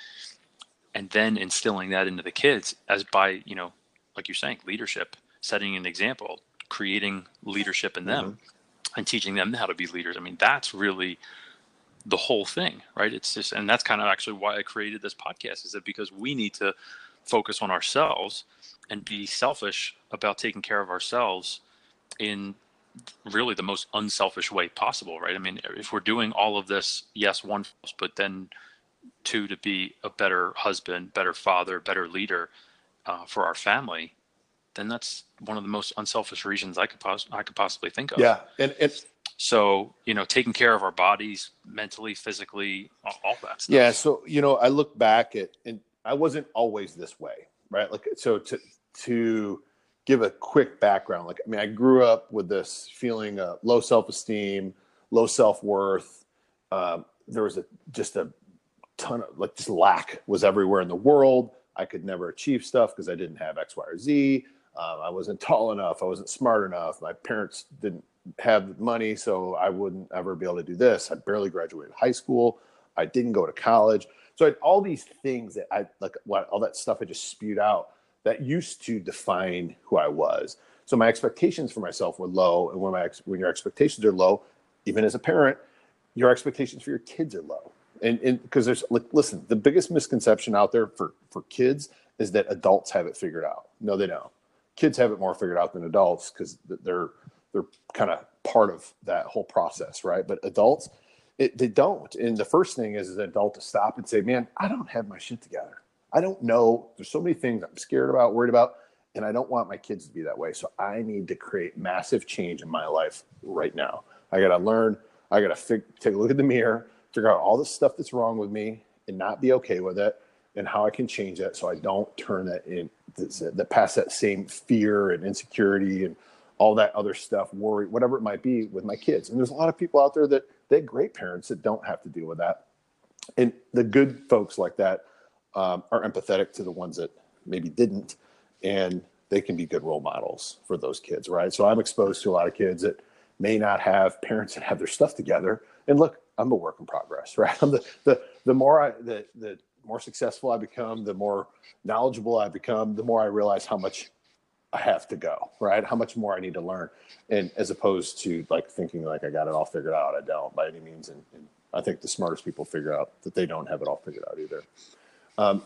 and then instilling that into the kids as by you know like you're saying leadership setting an example creating leadership in them mm-hmm. and teaching them how to be leaders i mean that's really the whole thing right it's just and that's kind of actually why i created this podcast is that because we need to focus on ourselves and be selfish about taking care of ourselves in really the most unselfish way possible, right? I mean, if we're doing all of this, yes, one, but then two, to be a better husband, better father, better leader uh, for our family, then that's one of the most unselfish reasons I could pos- I could possibly think of. Yeah, and it's so you know taking care of our bodies mentally, physically, all, all that. Stuff. Yeah, so you know, I look back at and I wasn't always this way, right? Like so to to give a quick background. Like, I mean, I grew up with this feeling of low self esteem, low self worth. Um, there was a just a ton of like just lack was everywhere in the world. I could never achieve stuff because I didn't have X, Y, or Z. Um, I wasn't tall enough. I wasn't smart enough. My parents didn't have money, so I wouldn't ever be able to do this. I barely graduated high school. I didn't go to college. So I had all these things that I like, what, all that stuff I just spewed out that used to define who I was. So my expectations for myself were low, and when my when your expectations are low, even as a parent, your expectations for your kids are low. And because there's like, listen, the biggest misconception out there for for kids is that adults have it figured out. No, they don't. Kids have it more figured out than adults because they're they're kind of part of that whole process, right? But adults, it, they don't. And the first thing is, an adult to stop and say, "Man, I don't have my shit together." I don't know. There's so many things I'm scared about, worried about, and I don't want my kids to be that way. So I need to create massive change in my life right now. I got to learn. I got to fig- take a look at the mirror, figure out all the stuff that's wrong with me, and not be okay with it, and how I can change that so I don't turn that in that past that same fear and insecurity and all that other stuff, worry, whatever it might be with my kids. And there's a lot of people out there that they're great parents that don't have to deal with that. And the good folks like that um, are empathetic to the ones that maybe didn't, and they can be good role models for those kids, right? So I'm exposed to a lot of kids that may not have parents that have their stuff together. And look, I'm a work in progress, <laughs> right? I'm the the the more I the the more successful I become, the more knowledgeable I become, the more I realize how much I have to go, right? How much more I need to learn, and as opposed to like thinking like I got it all figured out, I don't by any means. And, and I think the smartest people figure out that they don't have it all figured out either. Um,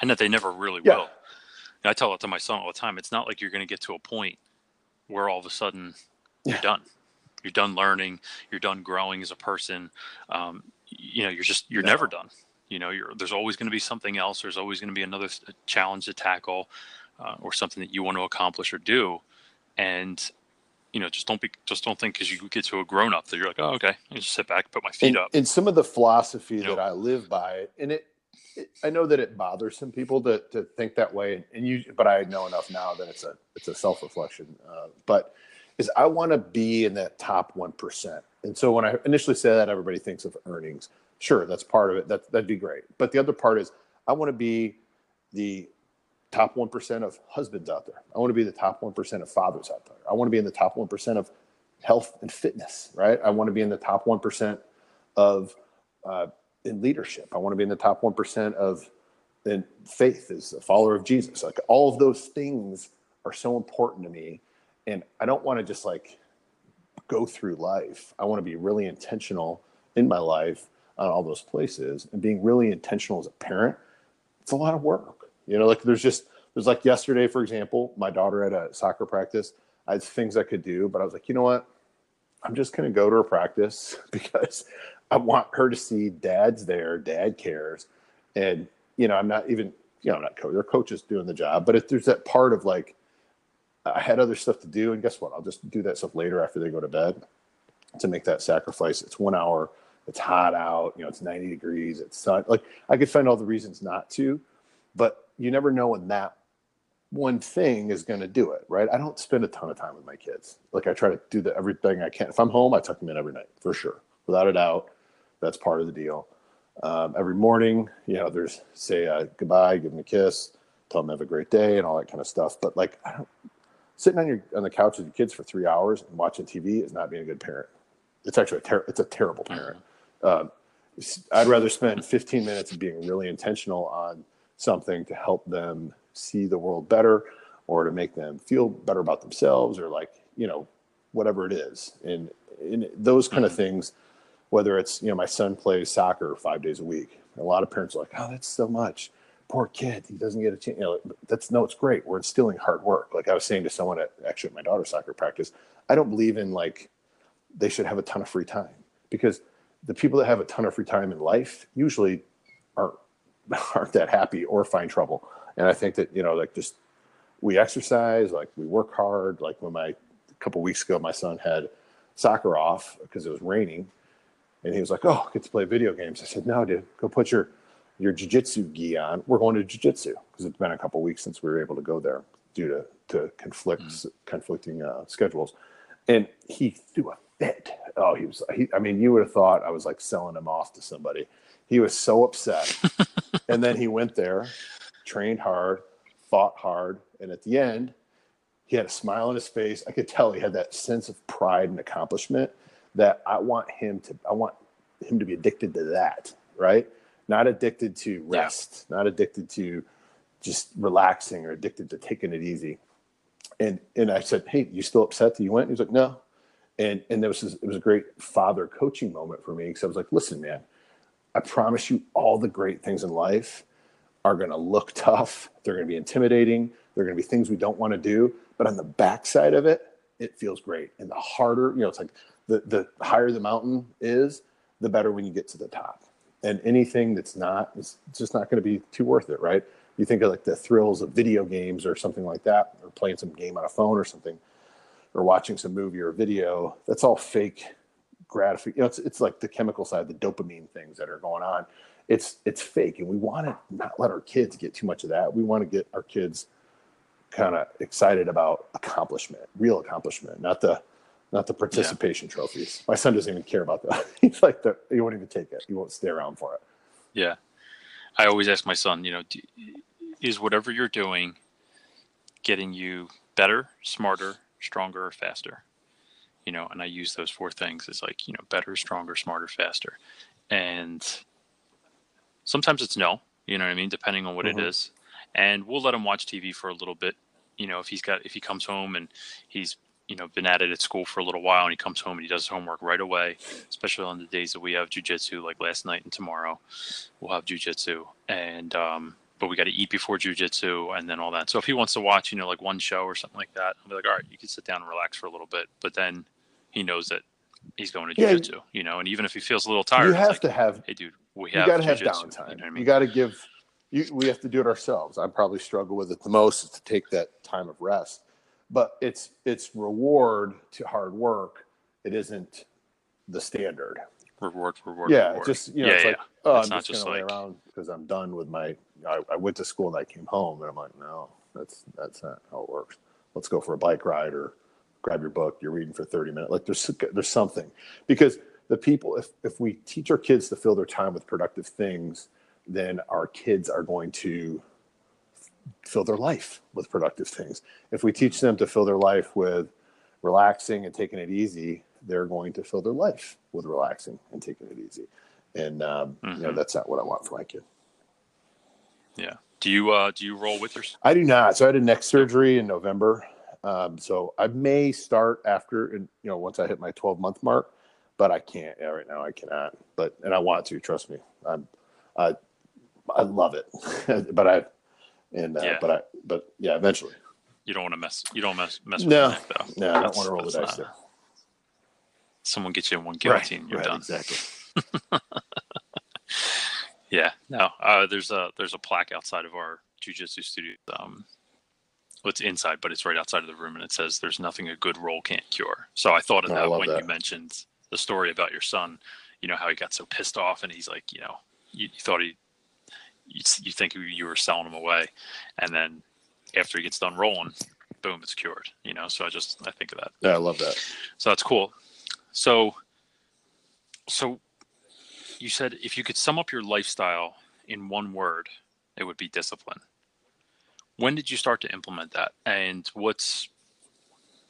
and that they never really yeah. will. I tell it to my son all the time. It's not like you're going to get to a point where all of a sudden you're yeah. done. You're done learning. You're done growing as a person. Um, you know, you're just you're no. never done. You know, there's always going to be something else. There's always going to be another challenge to tackle, uh, or something that you want to accomplish or do. And you know, just don't be, just don't think because you get to a grown up that you're like, oh, okay, I just sit back, put my feet and, up. And some of the philosophy you that know, I live by, and it, I know that it bothers some people to, to think that way, and you. But I know enough now that it's a it's a self reflection. Uh, but is I want to be in that top one percent, and so when I initially say that, everybody thinks of earnings. Sure, that's part of it. That that'd be great. But the other part is I want to be the top one percent of husbands out there. I want to be the top one percent of fathers out there. I want to be in the top one percent of health and fitness. Right. I want to be in the top one percent of uh, in leadership. I want to be in the top 1% of in faith as a follower of Jesus. Like all of those things are so important to me. And I don't want to just like go through life. I want to be really intentional in my life on all those places and being really intentional as a parent. It's a lot of work. You know, like there's just, there's like yesterday, for example, my daughter at a soccer practice, I had things I could do, but I was like, you know what? I'm just going to go to her practice <laughs> because I want her to see dad's there, dad cares. And, you know, I'm not even, you know, I'm not coach, their coach is doing the job, but if there's that part of like, I had other stuff to do, and guess what? I'll just do that stuff later after they go to bed to make that sacrifice. It's one hour, it's hot out, you know, it's 90 degrees, it's sun. Like, I could find all the reasons not to, but you never know when that one thing is going to do it, right? I don't spend a ton of time with my kids. Like, I try to do the everything I can. If I'm home, I tuck them in every night for sure, without a doubt. That's part of the deal. Um, every morning, you know, there's say uh, goodbye, give them a kiss, tell them have a great day, and all that kind of stuff. But like, sitting on your on the couch with your kids for three hours and watching TV is not being a good parent. It's actually a ter- it's a terrible parent. Mm-hmm. Um, I'd rather spend 15 minutes being really intentional on something to help them see the world better or to make them feel better about themselves or like you know whatever it is and, and those kind of mm-hmm. things whether it's you know my son plays soccer five days a week a lot of parents are like oh that's so much. Poor kid. He doesn't get a chance. You know that's no it's great. We're instilling hard work. Like i was saying to someone at actually at my daughter's soccer practice i don't believe in like they should have a ton of free time. Because the people that have a ton of free time in life usually aren't <laughs> aren't that happy or find trouble. And i think that you know like just we exercise like we work hard. Like when my a couple weeks ago my son had soccer off because it was raining and he was like oh I get to play video games. I said no dude go put your your jiu-jitsu gi on. We're going to jiu-jitsu because it's been a couple weeks since we were able to go there due to to conflicts mm. conflicting uh, schedules. And he threw a fit. Oh he was he, i mean you would have thought i was like selling him off to somebody. He was so upset. <laughs> And then he went there trained hard fought hard and at the end he had a smile on his face. I could tell he had that sense of pride and accomplishment that i want him to i want him to be addicted to that right not addicted to rest, yeah. not addicted to just relaxing or addicted to taking it easy. And and I said, "Hey, you still upset that you went?" He was like, "No." And and there was this, it was a great father coaching moment for me because I was like, "Listen, man, I promise you, all the great things in life are going to look tough. They're going to be intimidating. They're going to be things we don't want to do. But on the backside of it, it feels great. And the harder, you know, it's like the the higher the mountain is, the better when you get to the top. And anything that's not is just not going to be too worth it right? You think of like the thrills of video games or something like that or playing some game on a phone or something or watching some movie or video that's all fake gratification you know it's, it's like the chemical side the dopamine things that are going on. It's it's fake and we want to not let our kids get too much of that. We want to get our kids kind of excited about accomplishment real accomplishment not the not the participation yeah. trophies. My son doesn't even care about that. <laughs> He's like, the, he won't even take it. He won't stay around for it. Yeah, I always ask my son, you know, do, is whatever you're doing getting you better, smarter, stronger, or faster? You know, and I use those four things as like, you know, better, stronger, smarter, faster, and sometimes it's no. You know what I mean? Depending on what mm-hmm. it is, and we'll let him watch TV for a little bit. You know, if he's got if he comes home and he's you know been at it at school for a little while and he comes home and he does homework right away especially on the days that we have jujitsu like last night and tomorrow we'll have jujitsu. And um but we got to eat before jujitsu and then all that. So if he wants to watch you know like one show or something like that i'll be like all right you can sit down and relax for a little bit. But then he knows that he's going to jujitsu yeah, you know and even if he feels a little tired you have like, to have hey dude we have you got to have downtime you, know I mean? you got to give you, we have to do it ourselves. I probably struggle with it the most is to take that time of rest but it's it's reward to hard work. It isn't the standard. Reward, reward. Yeah, reward. just you know, yeah, it's yeah. like oh, it's I'm just, just gonna like... lay around because I'm done with my. I, I went to school and I came home and I'm like, no, that's that's not how it works. Let's go for a bike ride or grab your book. You're reading for 30 minutes. Like there's there's something because the people if if we teach our kids to fill their time with productive things, then our kids are going to fill their life with productive things. If we teach them to fill their life with relaxing and taking it easy, they're going to fill their life with relaxing and taking it easy. And um, mm-hmm. you know mm-hmm. that's not what I want for my kid. Yeah. Do you uh, do you roll with your? I do not. So I had a neck surgery in November. Um, so I may start after, and you know, once I hit my 12 month mark, but I can't. Yeah, right now I cannot. But and I want to. Trust me. I'm. I I love it, <laughs> but I and uh, yeah. but I but yeah, eventually. You don't want to mess. You don't mess mess with no, neck, though. No, I don't want to roll the dice there. Someone gets you in one guillotine, right, you're right, done. Exactly. <laughs> yeah. No. Uh, there's a there's a plaque outside of our jujitsu studio. Um, well, it's inside, but it's right outside of the room, and it says, "There's nothing a good roll can't cure." So I thought of that when that. you mentioned the story about your son. You know how he got so pissed off, and he's like, you know, you, you thought he you, you think you were selling them away, and then after he gets done rolling, boom, it's cured. You know, so I just I think of that. Yeah, I love that. So that's cool. So, so you said if you could sum up your lifestyle in one word, it would be discipline. When did you start to implement that, and what's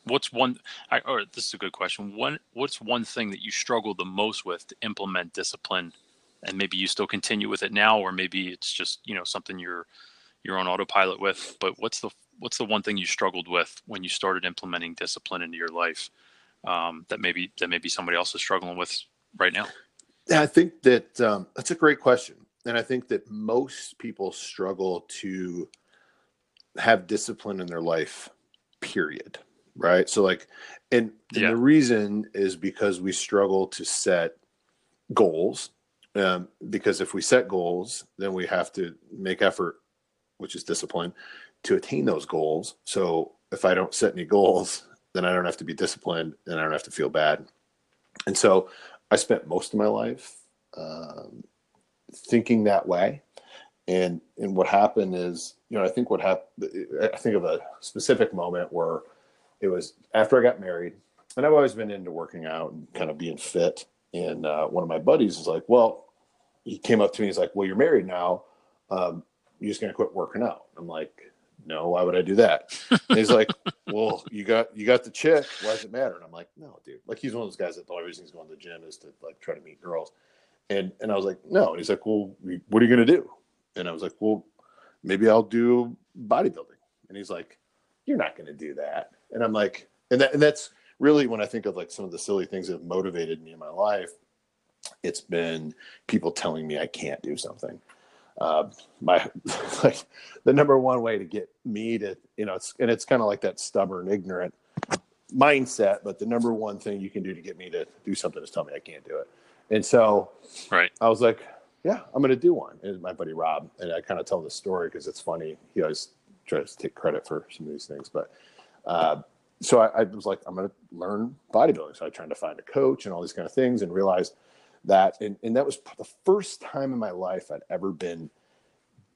what's one I, or this is a good question one what's one thing that you struggle the most with to implement discipline and maybe you still continue with it now or maybe it's just you know something you're you're on autopilot with. But what's the what's the one thing you struggled with when you started implementing discipline into your life um, that maybe that maybe somebody else is struggling with right now? Yeah i think that um, that's a great question. And i think that most people struggle to have discipline in their life period right? So like and, and yeah. the reason is because we struggle to set goals um, because if we set goals then we have to make effort which is discipline to attain those goals. So if i don't set any goals <laughs> then i don't have to be disciplined and i don't have to feel bad. And so i spent most of my life um, thinking that way. And and what happened is you know i think what happened i think of a specific moment where it was after I got married, and I've always been into working out and kind of being fit. And uh, one of my buddies was like, "Well," he came up to me. He's like, "Well, you're married now. Um, you're just gonna quit working out." I'm like, "No, why would I do that?" He's like, <laughs> "Well, you got you got the chick. Why does it matter?" And I'm like, "No, dude. Like he's one of those guys that the only reason he's going to the gym is to like try to meet girls." And and I was like, "No." And he's like, "Well, what are you gonna do?" And I was like, "Well, maybe I'll do bodybuilding." And he's like, "You're not gonna do that." and I'm like, and that and that's really when I think of like some of the silly things that have motivated me in my life. It's been people telling me I can't do something. Uh, my <laughs> like the number one way to get me to you know it's and it's kind of like that stubborn ignorant mindset but the number one thing you can do to get me to do something is tell me i can't do it and so right i was like yeah i'm going to do one and my buddy rob and i kind of tell the story because it's funny he always tries to take credit for some of these things but uh, so I, I, was like, I'm going to learn bodybuilding. So I tried to find a coach and all these kind of things and realized that, and, and that was the first time in my life I'd ever been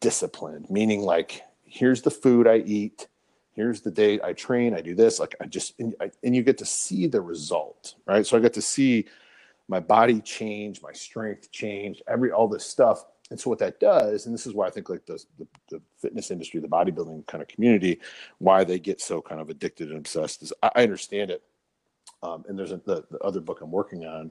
disciplined, meaning like, here's the food I eat. Here's the day I train. I do this. Like I just, and, I, and you get to see the result, right? So I got to see my body change, my strength change, every, all this stuff and so what that does, and this is why I think like the, the, the fitness industry, the bodybuilding kind of community, why they get so kind of addicted and obsessed is I, I understand it. Um, and there's a, the, the other book I'm working on.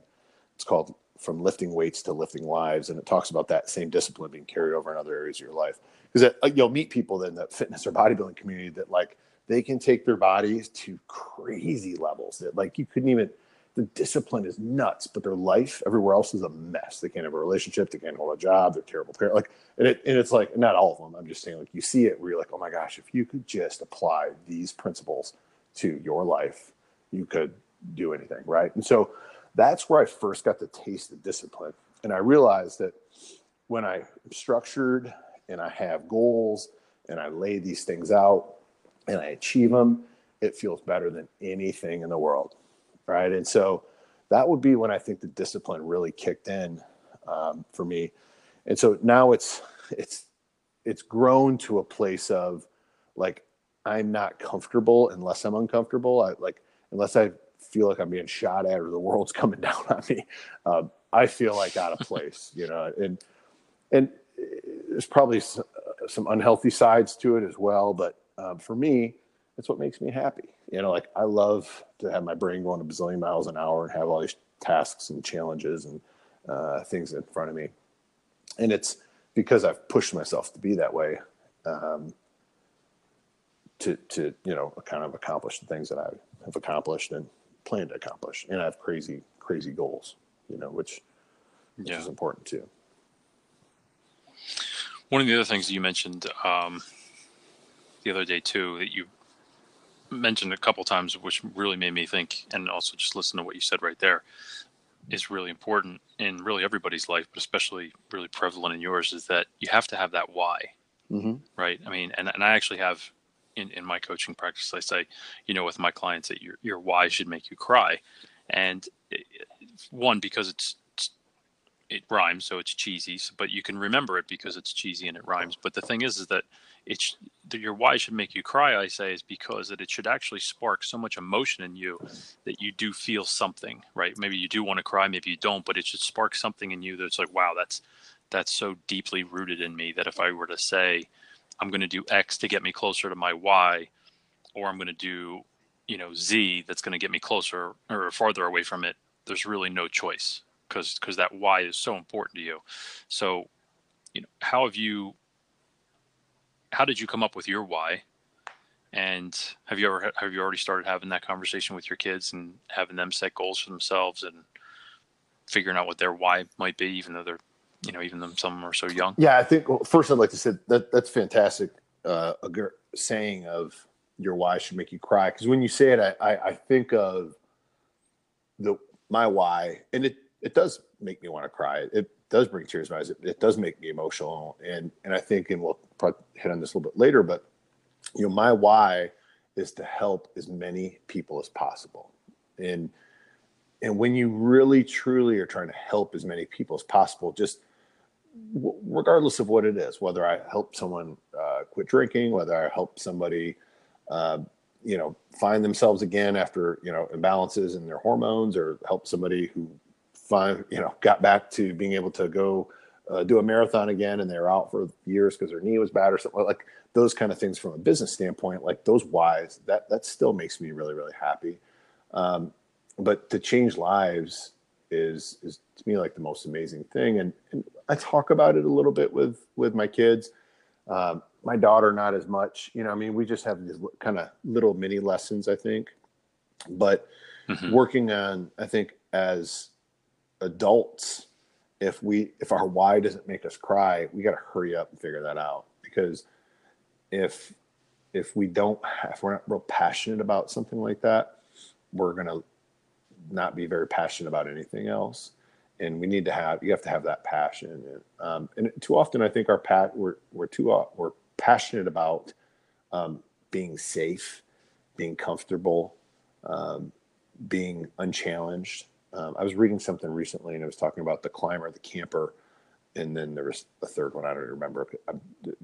It's called From Lifting Weights to Lifting Lives, and it talks about that same discipline being carried over in other areas of your life. Because you'll meet people in the fitness or bodybuilding community that like they can take their bodies to crazy levels that like you couldn't even the discipline is nuts, but their life everywhere else is a mess. They can't have a relationship, they can't hold a job, they're terrible parents. Like, and, it, and it's like not all of them. I'm just saying, like you see it where you're like, oh my gosh, if you could just apply these principles to your life, you could do anything, right? And so that's where I first got the taste of discipline, and I realized that when I structured and I have goals and I lay these things out and I achieve them, it feels better than anything in the world right? And so that would be when I think the discipline really kicked in um, for me. And so now it's it's it's grown to a place of like I'm not comfortable unless I'm uncomfortable. I like unless I feel like I'm being shot at or the world's <laughs> coming down on me. Um, I feel like out of <laughs> place, you know. And and there's probably some unhealthy sides to it as well. But um, for me, it's what makes me happy. You know, like I love to have my brain going a bazillion miles an hour and have all these tasks and challenges and uh, things in front of me. And it's because I've pushed myself to be that way um, to, to, you know, kind of accomplish the things that I have accomplished and plan to accomplish. And I have crazy, crazy goals, you know, which, which yeah. is important too. One of the other things you mentioned um, the other day too, that you mentioned a couple times, which really made me think, and also just listen to what you said right there, is really important in really everybody's life, but especially really prevalent in yours, is that you have to have that why, mm-hmm. right? I mean, and, and I actually have in, in my coaching practice, I say, you know, with my clients that your, your why should make you cry. And it, one, because it's, it rhymes, so it's cheesy, but you can remember it because it's cheesy and it rhymes. But the thing is, is that it's your why should make you cry i say is because that it should actually spark so much emotion in you that you do feel something right maybe you do want to cry maybe you don't but it should spark something in you that's like wow that's that's so deeply rooted in me that if i were to say i'm going to do x to get me closer to my why or i'm going to do you know Z that's going to get me closer or farther away from it, there's really no choice because because that why is so important to you. So, you know, how have you how did you come up with your why? And have you ever have you already started having that conversation with your kids and having them set goals for themselves and figuring out what their why might be, even though they're you know even though some are so young? Yeah, I think well, first I'd like to say that that's fantastic. Uh, a good saying of your why should make you cry because when you say it, I, I, I think of the my why, and it it does make me want to cry. It does bring tears to my eyes. It, it does make me emotional, and and I think, and we'll probably hit on this a little bit later, but you know, my why is to help as many people as possible, and and when you really truly are trying to help as many people as possible, just regardless of what it is, whether I help someone uh, quit drinking, whether I help somebody uh, you know find themselves again after you know imbalances in their hormones or help somebody who find you know got back to being able to go uh, do a marathon again and they're out for years because their knee was bad or something like those kind of things from a business standpoint like those whys that that still makes me really really happy. Um, but to change lives is is to me like the most amazing thing and, and i talk about it a little bit with with my kids. Um, my daughter not as much you know i mean we just have these kind of little mini lessons i think. But mm-hmm. working on i think as adults if we if our why doesn't make us cry we got to hurry up and figure that out. Because if if we don't if we're not real passionate about something like that we're going to not be very passionate about anything else. And we need to have you have to have that passion. And, um, and too often i think our pat we're we're too uh, we're passionate about um, being safe, being comfortable, um, being unchallenged. Um, I was reading something recently and it was talking about the climber, the camper, and then there was a third one I don't remember, um,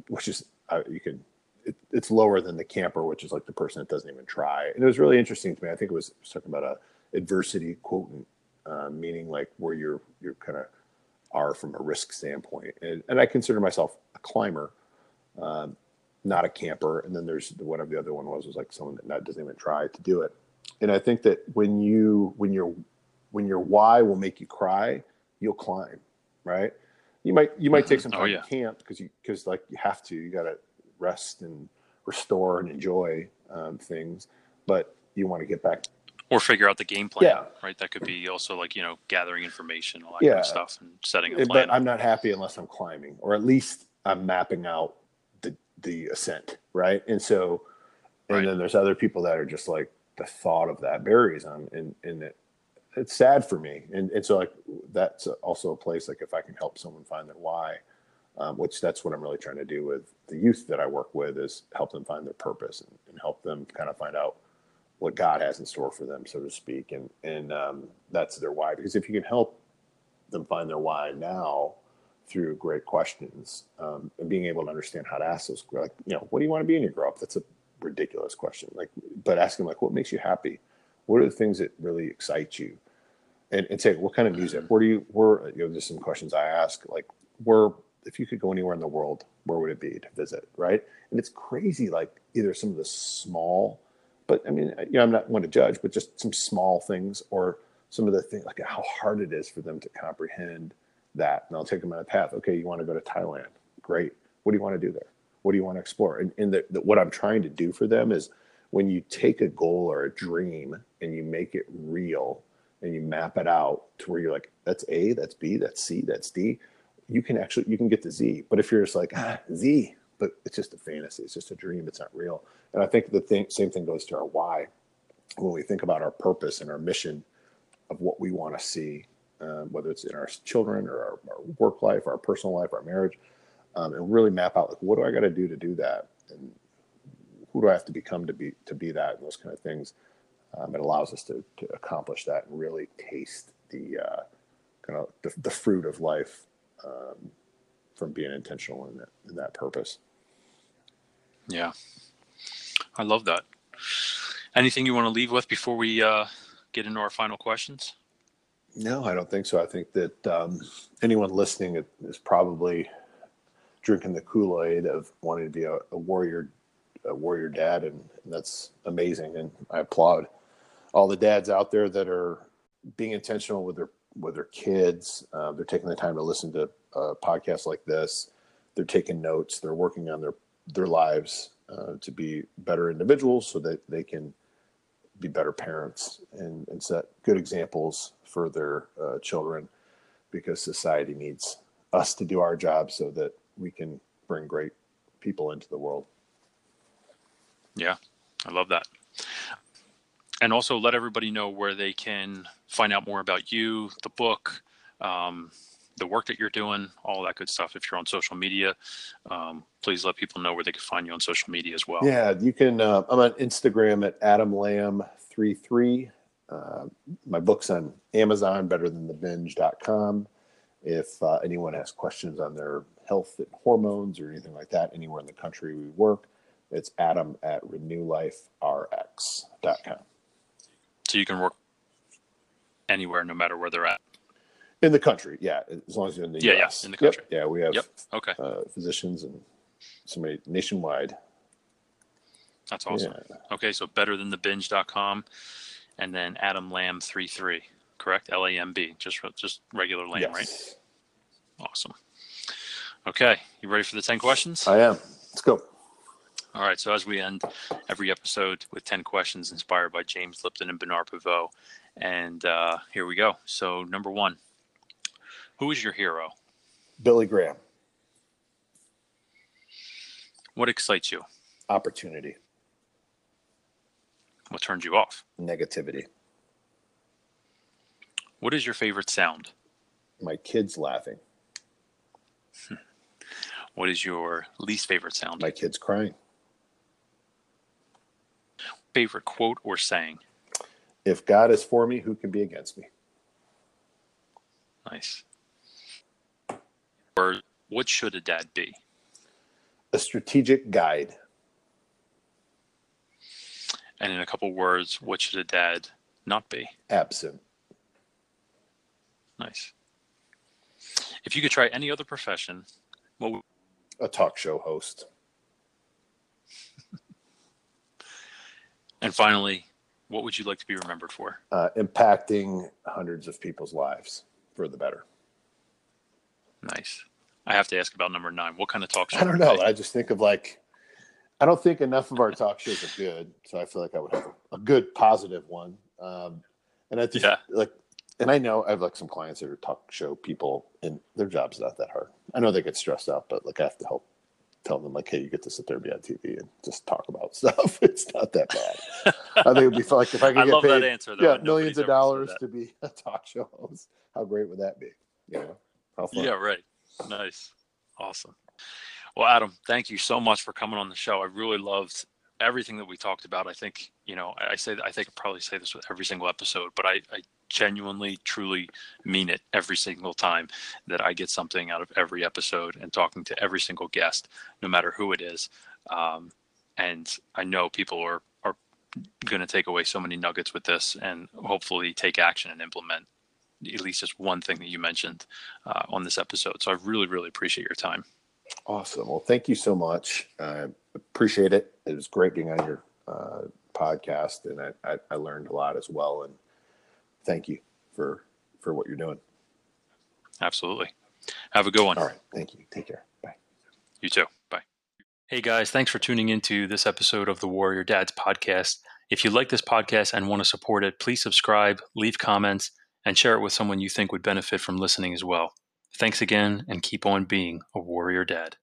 which is uh, you can it, it's lower than the camper, which is like the person that doesn't even try. And it was really interesting to me. I think it was, it was talking about a adversity quotient, uh, meaning like where you're you're kind of are from a risk standpoint. And, and I consider myself a climber, um, not a camper. And then there's whatever the other one was was like someone that not, doesn't even try to do it. And I think that when you when your when your why will make you cry, you'll climb, right? You might you might take mm-hmm. some oh, time oh, yeah. to camp because you because like you have to. You got to rest and restore and enjoy um, things, but you want to get back or figure out the game plan. Yeah. Right. That could be also like, you know, gathering information, all that yeah. kind of stuff and setting a plan. But I'm not happy unless I'm climbing, or at least I'm mapping out the the ascent, right? And so, and right. then there's other people that are just like the thought of that buries them, and and it, it's sad for me. And so like that's also a place like if I can help someone find their why, um, which that's what I'm really trying to do with the youth that I work with is help them find their purpose and, and help them kind of find out what God has in store for them, so to speak, and and um, that's their why. Because if you can help them find their why now, through great questions um, and being able to understand how to ask those like you know what do you want to be when you grow up? That's a ridiculous question. Like but asking like what makes you happy? What are the things that really excite you and, and say what kind of music where do you where you know there's some questions i ask like where if you could go anywhere in the world where would it be to visit right and it's crazy like either some of the small but i mean you know i'm not one to judge but just some small things or some of the things like how hard it is for them to comprehend that and I'll take them on a path. Okay, you want to go to Thailand? Great. What do you want to do there? What do you want to explore? And, and the, the, what I'm trying to do for them is when you take a goal or a dream and you make it real and you map it out to where you're like, that's A, that's B, that's C, that's D, you can actually you can get to Z. But if you're just like ah, Z, but it's just a fantasy, it's just a dream, it's not real. And I think the thing, same thing goes to our why. When we think about our purpose and our mission of what we want to see um, whether it's in our children or our, our, work life, our personal life, our marriage, um, and really map out like what do I got to do to do that, and who do I have to become to be to be that, and those kind of things. Um, it allows us to to accomplish that and really taste the uh, kind of the, the, fruit of life um, from being intentional in that in that purpose. Yeah, I love that. Anything you want to leave with before we uh, get into our final questions? No, I don't think so. I think that um, anyone listening is probably drinking the Kool Aid of wanting to be a, a, warrior a warrior dad, and, and that's amazing. And I applaud all the dads out there that are being intentional with their with their kids. Uh, they're taking the time to listen to uh, podcasts like this. They're taking notes. They're working on their their lives uh, to be better individuals, so that they can be better parents and, and set good examples for their uh, children. Because society needs us to do our job so that we can bring great people into the world. Yeah, I love that. And also let everybody know where they can find out more about you, the book, um, the work that you're doing, all that good stuff. If you're on social media, um, please let people know where they can find you on social media as well. Yeah, you can. Uh, I'm on Instagram at Adam Lamb 33. Uh, my book's on Amazon, better than the. If uh, anyone has questions on their health and hormones or anything like that, anywhere in the country we work, it's adam at renewliferx.com. So you can work anywhere, no matter where they're at. In the country, yeah, as long as you're in the yeah, US. Yeah, in the country. Yep. Yeah, we have yep. okay. Uh, physicians and somebody nationwide. That's awesome. Yeah. Okay, so better than the binge.com and then Adam Lamb 33, correct? L A M B, just just regular Lamb, yes. right? Awesome. Okay, you ready for the 10 questions? I am. Let's go. All right, so as we end every episode with 10 questions inspired by James Lipton and Bernard Pivot. And uh, here we go. So, number one, who is your hero? Billy Graham. What excites you? Opportunity. What turns you off? Negativity. What is your favorite sound? My kids laughing. what is your least favorite sound? My kids crying. Favorite quote or saying? If God is for me, who can be against me? Nice. Or what should a dad be? A strategic guide. And in a couple words, what should a dad not be? Absent. Nice. If you could try any other profession, what would... a talk show host. <laughs> and finally, what would you like to be remembered for? Uh, impacting hundreds of people's lives for the better. Nice. I have to ask about number nine. What kind of talk show? I don't know. I just think of like, I don't think enough of our talk shows are good. So I feel like I would have a good positive one. Um, and I just yeah. like, and I know I have like some clients that are talk show people and their job's not that hard. I know they get stressed out, but like I have to help tell them like, hey, you get to sit there, be on TV, and just talk about <laughs> stuff. it's not that bad. I think it'd be fun. Like if I <laughs> could I get paid, answer, yeah, millions of dollars to be <laughs> a talk show host. How great would that be? You know, how fun. Yeah, right. Nice. Awesome. Well, Adam, thank you so much for coming on the show. I really loved everything that we talked about. I think, you know, I say, I think I probably say this with every single episode, but I, I genuinely, truly mean it every single time that I get something out of every episode and talking to every single guest, no matter who it is. Um, and I know people are, are going to take away so many nuggets with this and hopefully take action and implement at least just one thing that you mentioned uh, on this episode. So I really, really appreciate your time. Awesome. Well, thank you so much. I appreciate it. It was great being on your uh, podcast, and I, I, I, learned a lot as well. And thank you for for what you're doing. Absolutely. Have a good one. All right. Thank you. Take care. Bye. You too. Bye. Hey guys, thanks for tuning into this episode of the Warrior Dads podcast. If you like this podcast and want to support it, please subscribe, leave comments and share it with someone you think would benefit from listening as well. Thanks again, and keep on being a warrior dad.